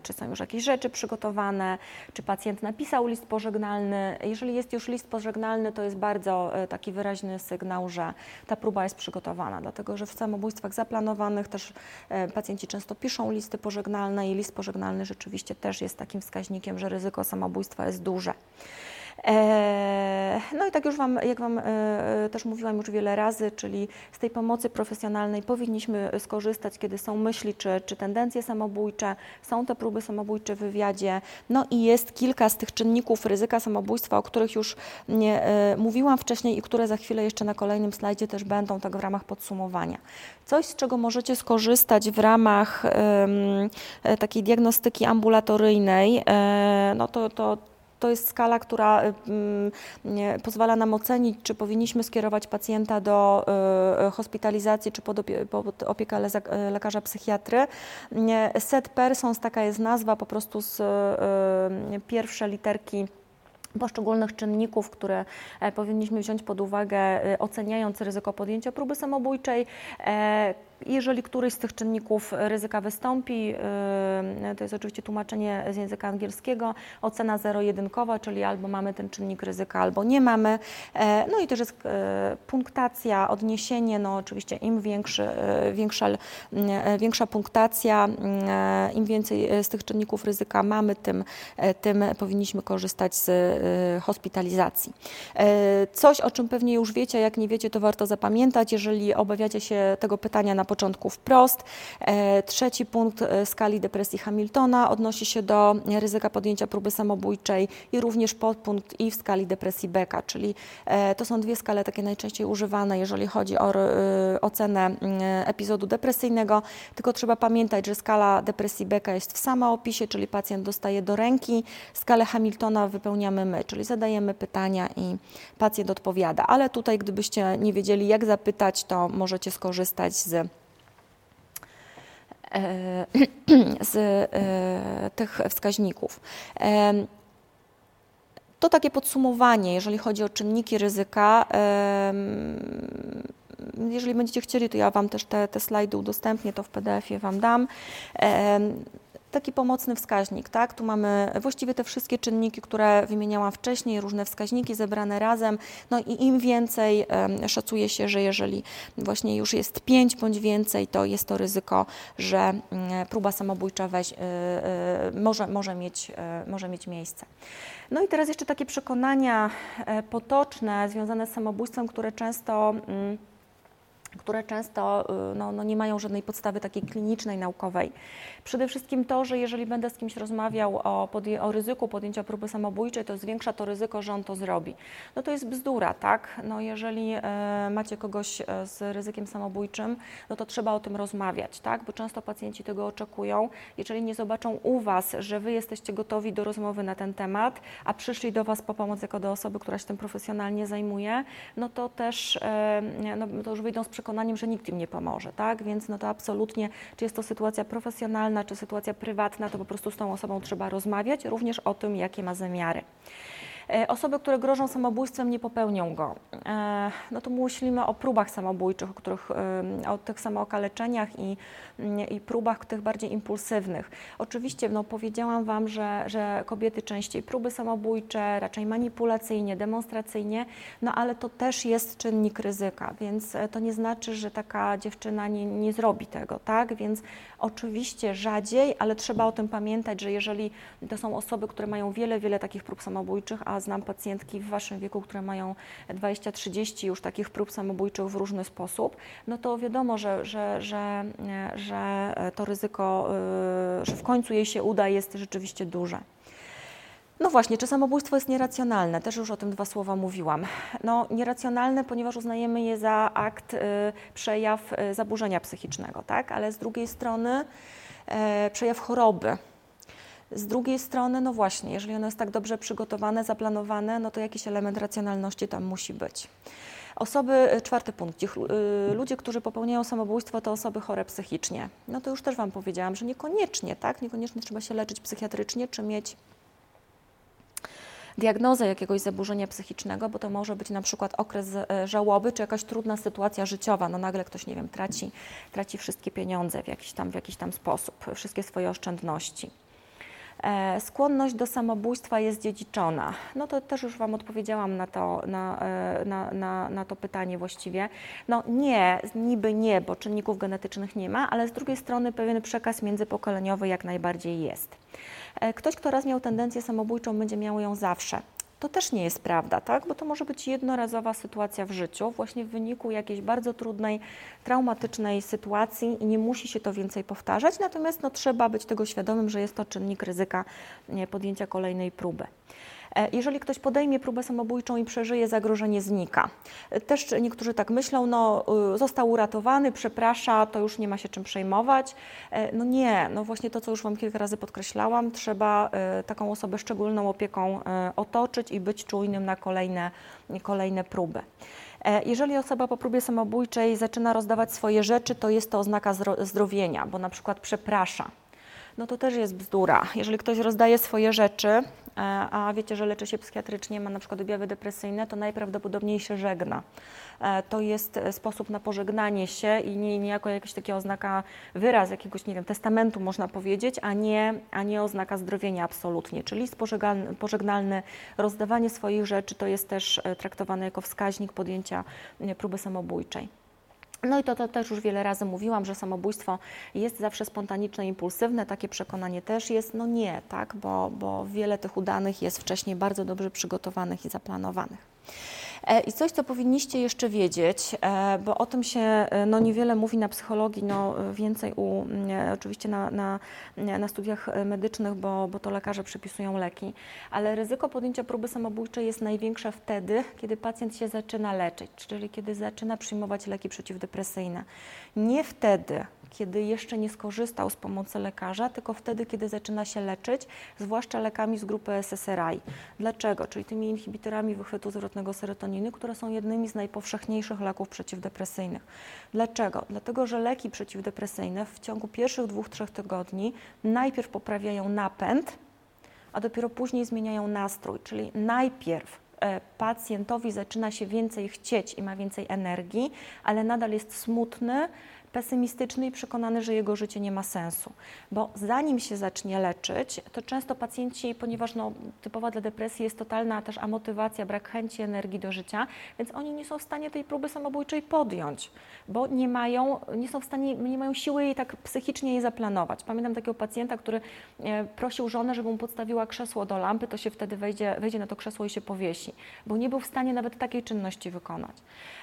czy są już jakieś rzeczy przygotowane, czy pacjent napisał list pożegnalny. Jeżeli jest już list pożegnalny, to jest bardzo taki wyraźny sygnał, że ta próba jest przygotowana, dlatego że w samobójstwach zaplanowanych też pacjenci często piszą listy pożegnalne i list pożegnalny rzeczywiście też jest takim wskaźnikiem, że ryzyko samobójstwa jest duże. E, no i tak już Wam, jak Wam e, e, też mówiłam już wiele razy, czyli z tej pomocy profesjonalnej powinniśmy skorzystać, kiedy są myśli czy, czy tendencje samobójcze, są te próby samobójcze w wywiadzie, no i jest kilka z tych czynników ryzyka samobójstwa, o których już nie, mówiłam wcześniej i które za chwilę jeszcze na kolejnym slajdzie też będą tak w ramach podsumowania. Coś, z czego możecie skorzystać w ramach um, takiej diagnostyki ambulatoryjnej, no to, to to jest skala, która y, mm, pozwala nam ocenić, czy powinniśmy skierować pacjenta do y, y, hospitalizacji, czy pod, opiekę lekarza psychiatry. Set persons, taka jest nazwa po prostu z pierwsze literki poszczególnych czynników, które e, powinniśmy wziąć pod uwagę, e, oceniając ryzyko podjęcia próby samobójczej. E, jeżeli któryś z tych czynników ryzyka wystąpi, to jest oczywiście tłumaczenie z języka angielskiego, ocena zero-jedynkowa, czyli albo mamy ten czynnik ryzyka, albo nie mamy. No i też jest punktacja, odniesienie, no oczywiście im większy, większa, większa punktacja, im więcej z tych czynników ryzyka mamy, tym, tym powinniśmy korzystać z Y, hospitalizacji. Y, coś, o czym pewnie już wiecie, jak nie wiecie, to warto zapamiętać, jeżeli obawiacie się tego pytania na początku wprost. Y, trzeci punkt skali depresji Hamiltona odnosi się do ryzyka podjęcia próby samobójczej i również podpunkt i w skali depresji Becka, czyli to są dwie skale takie najczęściej używane, jeżeli chodzi o ocenę epizodu depresyjnego, tylko trzeba pamiętać, że skala depresji Becka jest w samoopisie, czyli pacjent dostaje do ręki, skalę Hamiltona wypełniamy my, czyli zadajemy pytania i pacjent odpowiada. Ale tutaj, gdybyście nie wiedzieli, jak zapytać, to możecie skorzystać z e, [CLEARS THROAT] z e, tych wskaźników. E, to takie podsumowanie, jeżeli chodzi o czynniki ryzyka. Jeżeli będziecie chcieli, to ja Wam też te, te slajdy udostępnię, to w PDF-ie Wam dam. Taki pomocny wskaźnik, tak? Tu mamy właściwie te wszystkie czynniki, które wymieniałam wcześniej, różne wskaźniki zebrane razem. No i im więcej szacuje się, że jeżeli właśnie już jest 5 bądź więcej, to jest to ryzyko, że mm, próba samobójcza weź, y, y, może, może, mieć, y, może mieć miejsce. No i teraz jeszcze takie przekonania e, potoczne związane z samobójstwem, które często mm, które często y, no, no nie mają żadnej podstawy takiej klinicznej, naukowej. Przede wszystkim to, że jeżeli będę z kimś rozmawiał o, o ryzyku podjęcia próby samobójczej, to zwiększa to ryzyko, że on to zrobi. No to jest bzdura, tak? No jeżeli e, macie kogoś e, z ryzykiem samobójczym, no to trzeba o tym rozmawiać, tak? Bo często pacjenci tego oczekują. Jeżeli nie zobaczą u Was, że Wy jesteście gotowi do rozmowy na ten temat, a przyszli do Was po pomoc jako do osoby, która się tym profesjonalnie zajmuje, no to też e, no, to już wyjdą z przekonaniem, że nikt im nie pomoże, tak? Więc no to absolutnie, czy jest to sytuacja profesjonalna, czy sytuacja prywatna, to po prostu z tą osobą trzeba rozmawiać, również o tym, jakie ma zamiary. E, osoby, które grożą samobójstwem, nie popełnią go. E, no to myślimy o próbach samobójczych, o, których, o tych samookaleczeniach i, i próbach tych bardziej impulsywnych. Oczywiście no, powiedziałam Wam, że, że kobiety częściej próby samobójcze, raczej manipulacyjnie, demonstracyjnie, no ale to też jest czynnik ryzyka, więc e, to nie znaczy, że taka dziewczyna nie, nie zrobi tego, tak? Więc oczywiście rzadziej, ale trzeba o tym pamiętać, że jeżeli to są osoby, które mają wiele, wiele takich prób samobójczych, a znam pacjentki w Waszym wieku, które mają 20-30 już takich prób samobójczych w różny sposób, no to wiadomo, że, że, że, że to ryzyko, y, że w końcu jej się uda, jest rzeczywiście duże. No właśnie, czy samobójstwo jest nieracjonalne? Też już o tym dwa słowa mówiłam. No nieracjonalne, ponieważ uznajemy je za akt, y, przejaw y, zaburzenia psychicznego, tak? Ale z drugiej strony y, przejaw choroby, z drugiej strony, no właśnie, jeżeli ono jest tak dobrze przygotowane, zaplanowane, no to jakiś element racjonalności tam musi być. Osoby, e, czwarty punkt, e, ludzie, którzy popełniają samobójstwo, to osoby chore psychicznie. No to już też Wam powiedziałam, że niekoniecznie, tak? Niekoniecznie trzeba się leczyć psychiatrycznie, czy mieć diagnozę jakiegoś zaburzenia psychicznego, bo to może być na przykład okres e, żałoby, czy jakaś trudna sytuacja życiowa. No nagle ktoś, nie wiem, traci, traci wszystkie pieniądze w jakiś tam, w jakiś tam sposób, wszystkie swoje oszczędności. E, skłonność do samobójstwa jest dziedziczona. No to też już Wam odpowiedziałam na to, na, e, na, na, na to pytanie właściwie. No nie, niby nie, bo czynników genetycznych nie ma, ale z drugiej strony pewien przekaz międzypokoleniowy jak najbardziej jest. E, ktoś, kto raz miał tendencję samobójczą, będzie miał ją zawsze. To też nie jest prawda, tak? bo to może być jednorazowa sytuacja w życiu, właśnie w wyniku jakiejś bardzo trudnej, traumatycznej sytuacji i nie musi się to więcej powtarzać, natomiast no, trzeba być tego świadomym, że jest to czynnik ryzyka podjęcia kolejnej próby. E, jeżeli ktoś podejmie próbę samobójczą i przeżyje, zagrożenie znika. E, też niektórzy tak myślą, no y, został uratowany, przeprasza, to już nie ma się czym przejmować. E, no nie, no właśnie to, co już Wam kilka razy podkreślałam, trzeba taką osobę szczególną opieką otoczyć i być czujnym na kolejne, kolejne próby. Jeżeli osoba po próbie samobójczej zaczyna rozdawać swoje rzeczy, to jest to oznaka zdrowienia, bo na przykład przeprasza. No to też jest bzdura. Jeżeli ktoś rozdaje swoje rzeczy, E, a wiecie, że leczy się psychiatrycznie, ma na przykład objawy depresyjne, to najprawdopodobniej się żegna. E, to jest e, sposób na pożegnanie się i nie, niejako jakaś taka oznaka, wyraz jakiegoś, nie wiem, testamentu można powiedzieć, a nie, a nie oznaka zdrowienia absolutnie. Czyli list pożegnalny, rozdawanie swoich rzeczy to jest też traktowane jako wskaźnik podjęcia próby samobójczej. No i to, to też już wiele razy mówiłam, że samobójstwo jest zawsze spontaniczne, impulsywne, takie przekonanie też jest, no nie, tak, bo, bo wiele tych udanych jest wcześniej bardzo dobrze przygotowanych i zaplanowanych. E, I coś, co powinniście jeszcze wiedzieć, e, bo o tym się e, no, niewiele mówi na psychologii, no, więcej u, oczywiście na, na, na studiach medycznych, bo, bo to lekarze przypisują leki, ale ryzyko podjęcia próby samobójczej jest największe wtedy, kiedy pacjent się zaczyna leczyć, czyli kiedy zaczyna przyjmować leki przeciwdepresyjne. Nie wtedy, kiedy jeszcze nie skorzystał z pomocy lekarza, tylko wtedy, kiedy zaczyna się leczyć, zwłaszcza lekami z grupy SSRI. Dlaczego? Czyli tymi inhibitorami wychwytu zwrotnego serotoniny, które są jednymi z najpowszechniejszych leków przeciwdepresyjnych. Dlaczego? Dlatego, że leki przeciwdepresyjne w ciągu pierwszych dwóch, trzech tygodni najpierw poprawiają napęd, a dopiero później zmieniają nastrój, czyli najpierw e, pacjentowi zaczyna się więcej chcieć i ma więcej energii, ale nadal jest smutny, pesymistyczny i przekonany, że jego życie nie ma sensu. Bo zanim się zacznie leczyć, to często pacjenci, ponieważ no, typowa dla depresji jest totalna też amotywacja, brak chęci, energii do życia, więc oni nie są w stanie tej próby samobójczej podjąć, bo nie mają, nie są w stanie, nie mają siły jej tak psychicznie jej zaplanować. Pamiętam takiego pacjenta, który e, prosił żonę, żeby mu podstawiła krzesło do lampy, to się wtedy wejdzie, wejdzie na to krzesło i się powiesi, bo nie był w stanie nawet takiej czynności wykonać.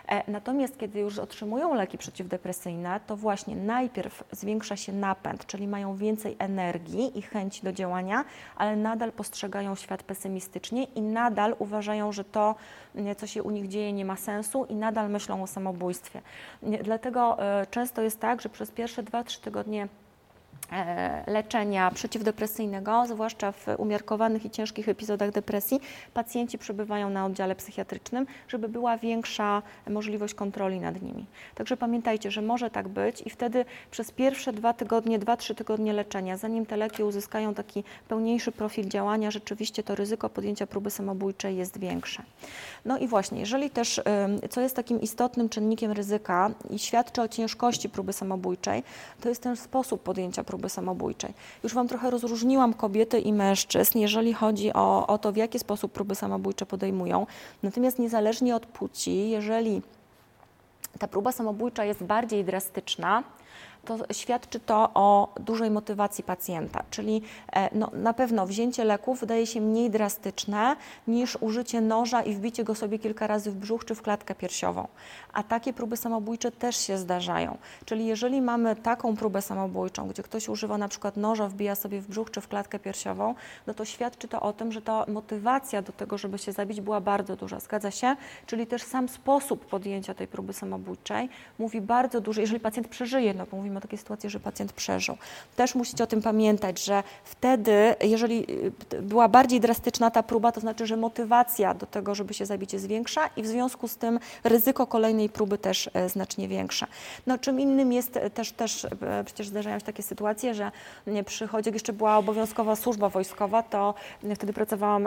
E, natomiast kiedy już otrzymują leki przeciwdepresyjne, to właśnie najpierw zwiększa się napęd, czyli mają więcej energii i chęci do działania, ale nadal postrzegają świat pesymistycznie i nadal uważają, że to, co się u nich dzieje, nie ma sensu i nadal myślą o samobójstwie. Dlatego e, często jest tak, że przez pierwsze 2-3 tygodnie leczenia przeciwdepresyjnego, zwłaszcza w umiarkowanych i ciężkich epizodach depresji, pacjenci przebywają na oddziale psychiatrycznym, żeby była większa możliwość kontroli nad nimi. Także pamiętajcie, że może tak być i wtedy przez pierwsze dwa tygodnie, dwa, trzy tygodnie leczenia, zanim te leki uzyskają taki pełniejszy profil działania, rzeczywiście to ryzyko podjęcia próby samobójczej jest większe. No i właśnie, jeżeli też, co jest takim istotnym czynnikiem ryzyka i świadczy o ciężkości próby samobójczej, to jest ten sposób podjęcia próby samobójczej. Już Wam trochę rozróżniłam kobiety i mężczyzn, jeżeli chodzi o, o to, w jaki sposób próby samobójcze podejmują. Natomiast niezależnie od płci, jeżeli ta próba samobójcza jest bardziej drastyczna, to świadczy to o dużej motywacji pacjenta, czyli e, no, na pewno wzięcie leków wydaje się mniej drastyczne niż użycie noża i wbicie go sobie kilka razy w brzuch czy w klatkę piersiową. A takie próby samobójcze też się zdarzają. Czyli jeżeli mamy taką próbę samobójczą, gdzie ktoś używa na przykład noża, wbija sobie w brzuch czy w klatkę piersiową, no to świadczy to o tym, że ta motywacja do tego, żeby się zabić była bardzo duża. Zgadza się? Czyli też sam sposób podjęcia tej próby samobójczej mówi bardzo dużo, jeżeli pacjent przeżyje, no bo mówimy o takiej sytuacji, że pacjent przeżył. Też musicie o tym pamiętać, że wtedy, jeżeli y, była bardziej drastyczna ta próba, to znaczy, że motywacja do tego, żeby się zabić jest większa i w związku z tym ryzyko kolejnej próby też e, znacznie większe. No, czym innym jest e, też, też przecież zdarzają się takie sytuacje, że przychodzi, jak jeszcze była obowiązkowa służba wojskowa, to wtedy pracowałam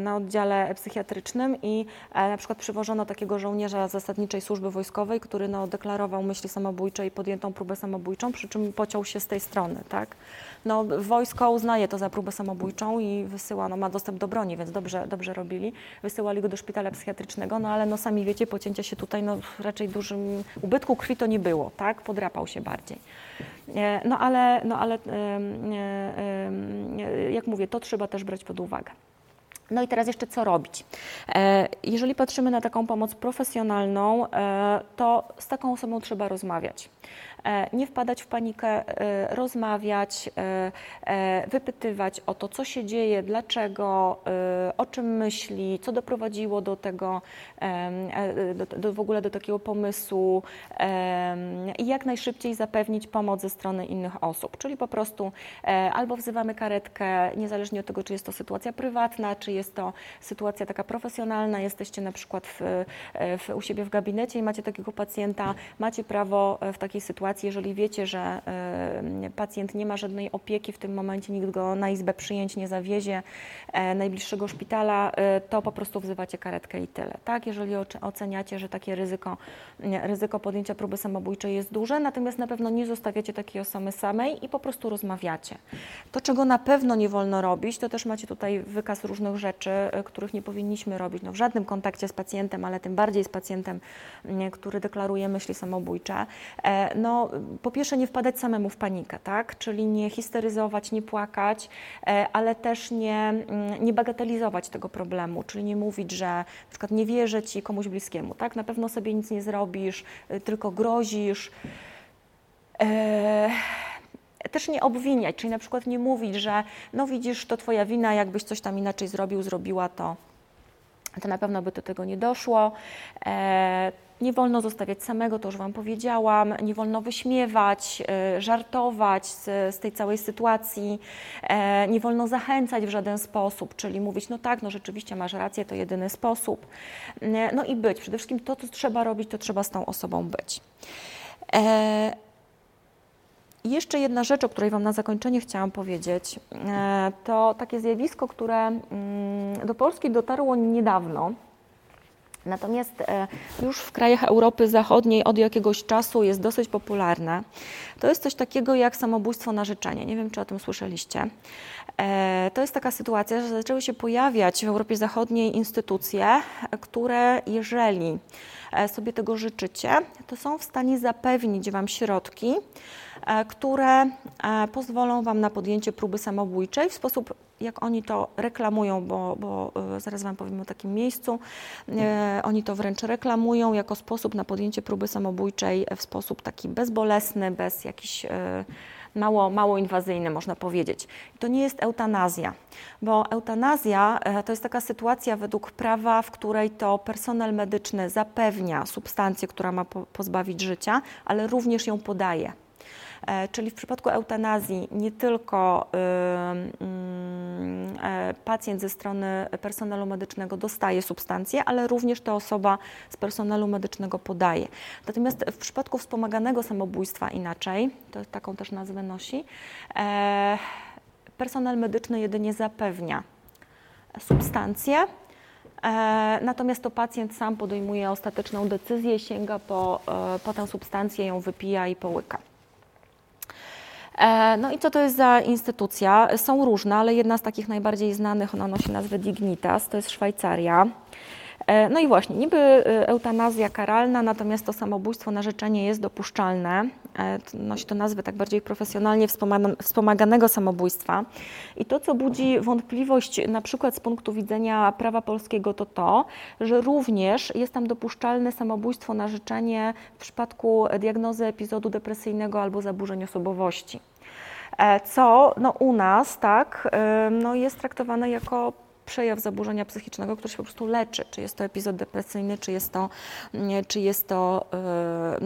na oddziale psychiatrycznym i na przykład przywożono takiego żołnierza zasadniczej służby wojskowej, który no, deklarował myśli samobójcze i podjętą próbę samobójczą, przy czym pociął się z tej strony, tak? No, wojsko uznaje to za próbę samobójczą i wysyła, no, ma dostęp do broni, więc dobrze, dobrze robili. Wysyłali go do szpitala psychiatrycznego, no ale no, sami wiecie, pocięcia się tutaj, no, raczej dużym ubytku krwi to nie było, tak? Podrapał się bardziej. E, no ale, no, ale jak mówię, to trzeba też brać pod uwagę. No i teraz jeszcze co robić? E, jeżeli patrzymy na taką pomoc profesjonalną, e, to z taką osobą trzeba rozmawiać. E, nie wpadać w panikę, e, rozmawiać, e, wypytywać o to, co się dzieje, dlaczego, o czym myśli, co doprowadziło do tego, do, do w ogóle do takiego pomysłu i jak najszybciej zapewnić pomoc ze strony innych osób. Czyli po prostu albo wzywamy karetkę, niezależnie od tego, czy jest to sytuacja prywatna, czy jest to sytuacja taka profesjonalna, jesteście na przykład w, w, u siebie w gabinecie i macie takiego pacjenta, macie prawo w takiej sytuacji sytuacji, jeżeli wiecie, że pacjent nie ma żadnej opieki w tym momencie, nikt go na izbę przyjęć nie zawiezie e, najbliższego szpitala, e, to po prostu wzywacie karetkę i tyle. Tak, jeżeli oceniacie, że takie ryzyko, ryzyko podjęcia próby samobójczej jest duże, natomiast na pewno nie zostawiacie takiej osoby samej i po prostu rozmawiacie. To, czego na pewno nie wolno robić, to też macie tutaj wykaz różnych rzeczy, e, których nie powinniśmy robić no, w żadnym kontakcie z pacjentem, ale tym bardziej z pacjentem, który deklaruje myśli samobójcze. No, po pierwsze nie wpadać samemu w panikę, tak? czyli nie histeryzować, nie płakać, e, ale też nie, mm, nie bagatelizować tego problemu, czyli nie mówić, że na przykład nie wierzę Ci komuś bliskiemu, tak? na pewno sobie nic nie zrobisz, e, tylko grozisz. E, też nie obwiniać, czyli na przykład nie mówić, że no widzisz, to Twoja wina, jakbyś coś tam inaczej zrobił, zrobiła, to, to na pewno by do tego nie doszło. Nie wolno zostawiać samego, to już Wam powiedziałam, nie wolno wyśmiewać, e, żartować z, z tej całej sytuacji, e, nie wolno zachęcać w żaden sposób, czyli mówić, no tak, no rzeczywiście masz rację, to jedyny sposób. E, no i być, przede wszystkim to, co trzeba robić, to trzeba z tą osobą być. jeszcze jedna rzecz, o której Wam na zakończenie chciałam powiedzieć, to takie zjawisko, które mm, do Polski dotarło niedawno Natomiast e, już w krajach Europy Zachodniej od jakiegoś czasu jest dosyć popularne. To jest coś takiego jak samobójstwo na życzenie. Nie wiem, czy o tym słyszeliście. E, to jest taka sytuacja, że zaczęły się pojawiać w Europie Zachodniej instytucje, które jeżeli sobie tego życzycie, to są w stanie zapewnić Wam środki, które pozwolą Wam na podjęcie próby samobójczej w sposób jak oni to reklamują, bo, bo e, zaraz Wam powiem o takim miejscu, e, oni to wręcz reklamują jako sposób na podjęcie próby samobójczej w sposób taki bezbolesny, bez jakichś e, mało, mało inwazyjny, można powiedzieć. To nie jest eutanazja, bo eutanazja to jest taka sytuacja według prawa, w której to personel medyczny zapewnia substancję, która ma pozbawić życia, ale również ją podaje. E, czyli w przypadku eutanazji nie tylko mm, e, pacjent ze strony personelu medycznego dostaje substancję, ale również ta osoba z personelu medycznego podaje. Natomiast w przypadku wspomaganego samobójstwa inaczej, to taką też nazwę nosi, e, personel medyczny jedynie zapewnia substancję, Natomiast to pacjent sam podejmuje ostateczną decyzję, sięga po, po tę substancję, ją wypija i połyka. E, no i co to jest za instytucja? Są różne, ale jedna z takich najbardziej znanych, ona nosi nazwę Dignitas, to jest Szwajcaria. E, no i właśnie, niby e, eutanazja karalna, natomiast to samobójstwo na życzenie jest dopuszczalne. E, nosi to nazwę tak bardziej profesjonalnie wspomaganego samobójstwa. I to, co budzi wątpliwość na przykład z punktu widzenia prawa polskiego, to to, że również jest tam dopuszczalne samobójstwo na życzenie w przypadku diagnozy epizodu depresyjnego albo zaburzeń osobowości. Co no, u nas tak, no, jest traktowane jako przejaw zaburzenia psychicznego, który się po prostu leczy. Czy jest to epizod depresyjny, czy jest to, czy jest to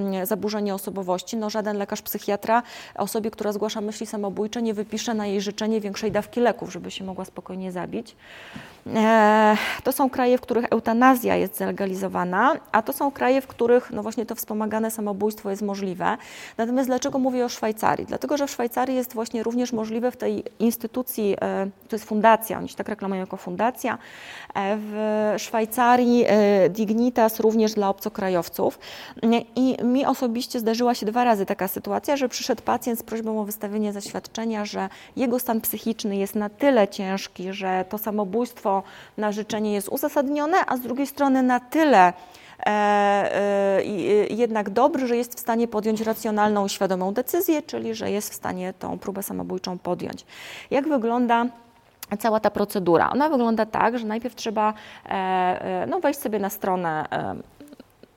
yy, zaburzenie osobowości. No, żaden lekarz psychiatra osobie, która zgłasza myśli samobójcze, nie wypisze na jej życzenie większej dawki leków, żeby się mogła spokojnie zabić. E, to są kraje, w których eutanazja jest zalegalizowana, a to są kraje, w których no właśnie to wspomagane samobójstwo jest możliwe. Natomiast dlaczego mówię o Szwajcarii? Dlatego, że w Szwajcarii jest właśnie również możliwe w tej instytucji, e, to jest fundacja, oni się tak reklamują jako fundacja, e, w Szwajcarii Dignitas również dla obcokrajowców. I mi osobiście zdarzyła się dwa razy taka sytuacja, że przyszedł pacjent z prośbą o wystawienie zaświadczenia, że jego stan psychiczny jest na tyle ciężki, że to samobójstwo na życzenie jest uzasadnione, a z drugiej strony na tyle e, e, jednak dobry, że jest w stanie podjąć racjonalną, świadomą decyzję, czyli że jest w stanie tą próbę samobójczą podjąć. Jak wygląda cała ta procedura? Ona wygląda tak, że najpierw trzeba e, no, wejść sobie na stronę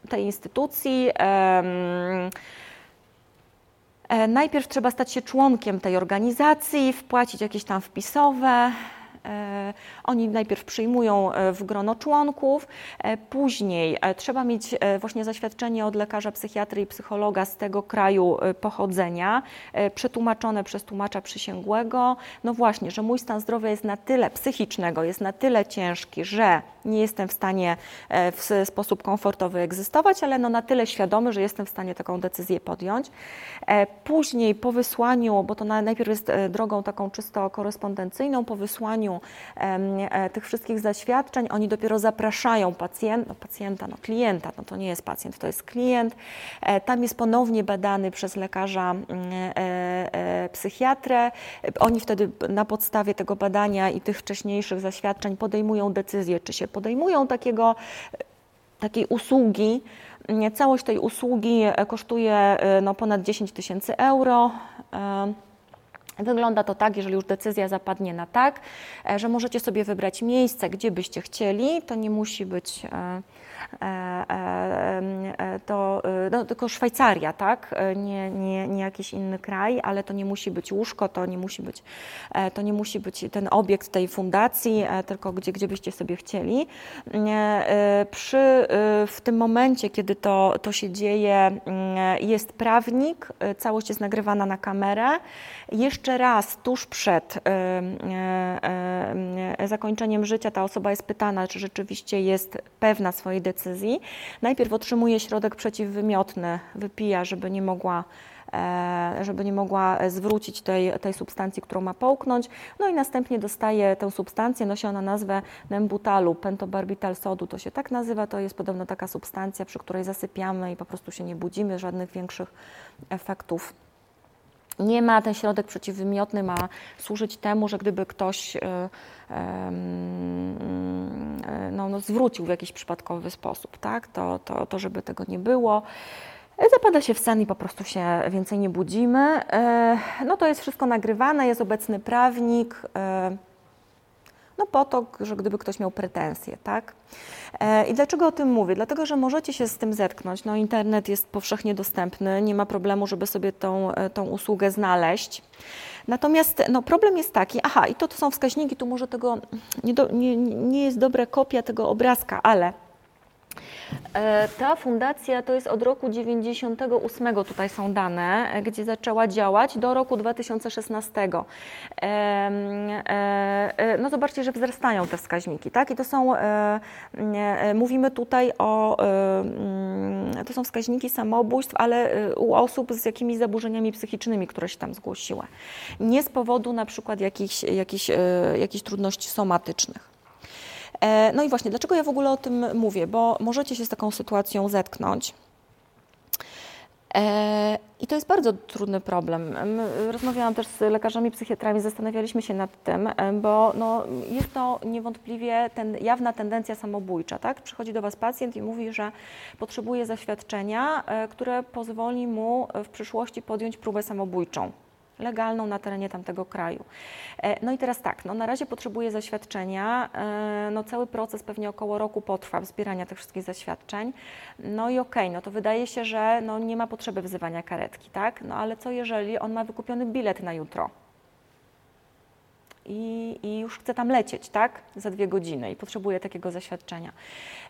tej instytucji. Najpierw trzeba stać się członkiem tej organizacji, wpłacić jakieś tam wpisowe, E, oni najpierw przyjmują e, w grono członków, e, później trzeba mieć właśnie zaświadczenie od lekarza psychiatry i psychologa z tego kraju pochodzenia, przetłumaczone przez tłumacza przysięgłego. No właśnie, że mój stan zdrowia jest na tyle psychicznego, jest na tyle ciężki, że nie jestem w stanie w sposób komfortowy egzystować, ale no na tyle świadomy, że jestem w stanie taką decyzję podjąć. Później po wysłaniu, bo to najpierw jest drogą taką czysto korespondencyjną, po wysłaniu E, tych wszystkich zaświadczeń, oni dopiero zapraszają no pacjenta, no klienta, no to nie jest pacjent, to jest klient. E, tam jest ponownie badany przez lekarza mm, e, psychiatrę. Oni wtedy na podstawie tego badania i tych wcześniejszych zaświadczeń podejmują decyzję, czy się podejmują takiego, takiej usługi. Całość tej usługi kosztuje no, ponad 10 tysięcy euro. Wygląda to tak, jeżeli już decyzja zapadnie na tak, e, że możecie sobie wybrać miejsce, gdzie byście chcieli. To nie musi być e, to no, tylko Szwajcaria, tak? Nie, nie, nie jakiś inny kraj, ale to nie musi być łóżko, to nie musi być, to nie musi być ten obiekt tej fundacji, tylko gdzie, gdzie byście sobie chcieli. Przy, w tym momencie, kiedy to, to się dzieje, jest prawnik, całość jest nagrywana na kamerę. Jeszcze raz, tuż przed zakończeniem życia, ta osoba jest pytana, czy rzeczywiście jest pewna swojej decyzji. Najpierw otrzymuje środek przeciwwymiotny, wypija, żeby nie mogła e, żeby nie mogła zwrócić tej, tej substancji, którą ma połknąć. No i następnie dostaje tę substancję, nosi ona nazwę nembutalu, pentobarbital sodu, to się tak nazywa, to jest podobno taka substancja, przy której zasypiamy i po prostu się nie budzimy, żadnych większych efektów nie ma. Ten środek przeciwwymiotny ma służyć temu, że gdyby ktoś e, e, no, no, zwrócił w jakiś przypadkowy sposób, tak, to, to, to żeby tego nie było. Zapada się w sen i po prostu się więcej nie budzimy. E, no to jest wszystko nagrywane, jest obecny prawnik. No po to, że gdyby ktoś miał pretensje, tak? I dlaczego o tym mówię? Dlatego, że możecie się z tym zetknąć. No, internet jest powszechnie dostępny, nie ma problemu, żeby sobie tą, tą usługę znaleźć. Natomiast no, problem jest taki, aha, i to, to są wskaźniki, tu może tego nie, do, nie, nie jest dobra kopia tego obrazka, ale E, ta fundacja to jest od roku 98, tutaj są dane, e, gdzie zaczęła działać do roku 2016. E, no zobaczcie, że wzrastają te wskaźniki, tak? I to są, mówimy tutaj o, mm, to są wskaźniki samobójstw, ale u osób z jakimiś zaburzeniami psychicznymi, które się tam zgłosiły. Nie z powodu na przykład jakichś, jakichś, jakichś trudności somatycznych. E, no i właśnie, dlaczego ja w ogóle o tym mówię? Bo możecie się z taką sytuacją zetknąć. E, I to jest bardzo trudny problem. Rozmawiałam też z lekarzami psychiatrami, zastanawialiśmy się nad tym, e, bo no, jest to niewątpliwie ten, jawna tendencja samobójcza. Tak? Przychodzi do Was pacjent i mówi, że potrzebuje zaświadczenia, które pozwoli mu w przyszłości podjąć próbę samobójczą legalną na terenie tamtego kraju. E, no i teraz tak, no na razie potrzebuje zaświadczenia, e, no cały proces pewnie około roku potrwa zbierania tych wszystkich zaświadczeń, no i okej, okay, no to wydaje się, że no nie ma potrzeby wzywania karetki, tak, no ale co jeżeli on ma wykupiony bilet na jutro? I, i, już chce tam lecieć, tak? Za dwie godziny i potrzebuje takiego zaświadczenia.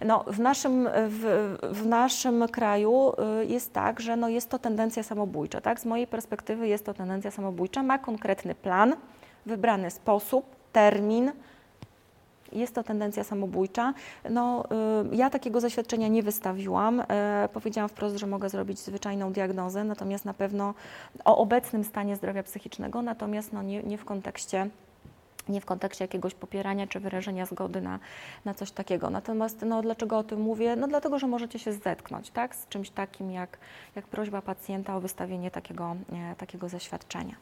No, w, naszym, w, w naszym kraju y, jest tak, że no jest to tendencja samobójcza, tak? Z mojej perspektywy jest to tendencja samobójcza, ma konkretny plan, wybrany sposób, termin, jest to tendencja samobójcza. No, y, ja takiego zaświadczenia nie wystawiłam. Y, powiedziałam wprost, że mogę zrobić zwyczajną diagnozę, natomiast na pewno o obecnym stanie zdrowia psychicznego, natomiast no, nie, nie w kontekście nie w kontekście jakiegoś popierania czy wyrażenia zgody na, na coś takiego. Natomiast no, dlaczego o tym mówię? No dlatego, że możecie się zetknąć tak, z czymś takim jak, jak prośba pacjenta o wystawienie takiego, e, takiego zaświadczenia.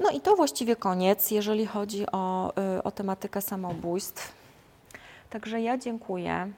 No i to właściwie koniec, jeżeli chodzi o, y, o tematykę samobójstw. Także ja dziękuję.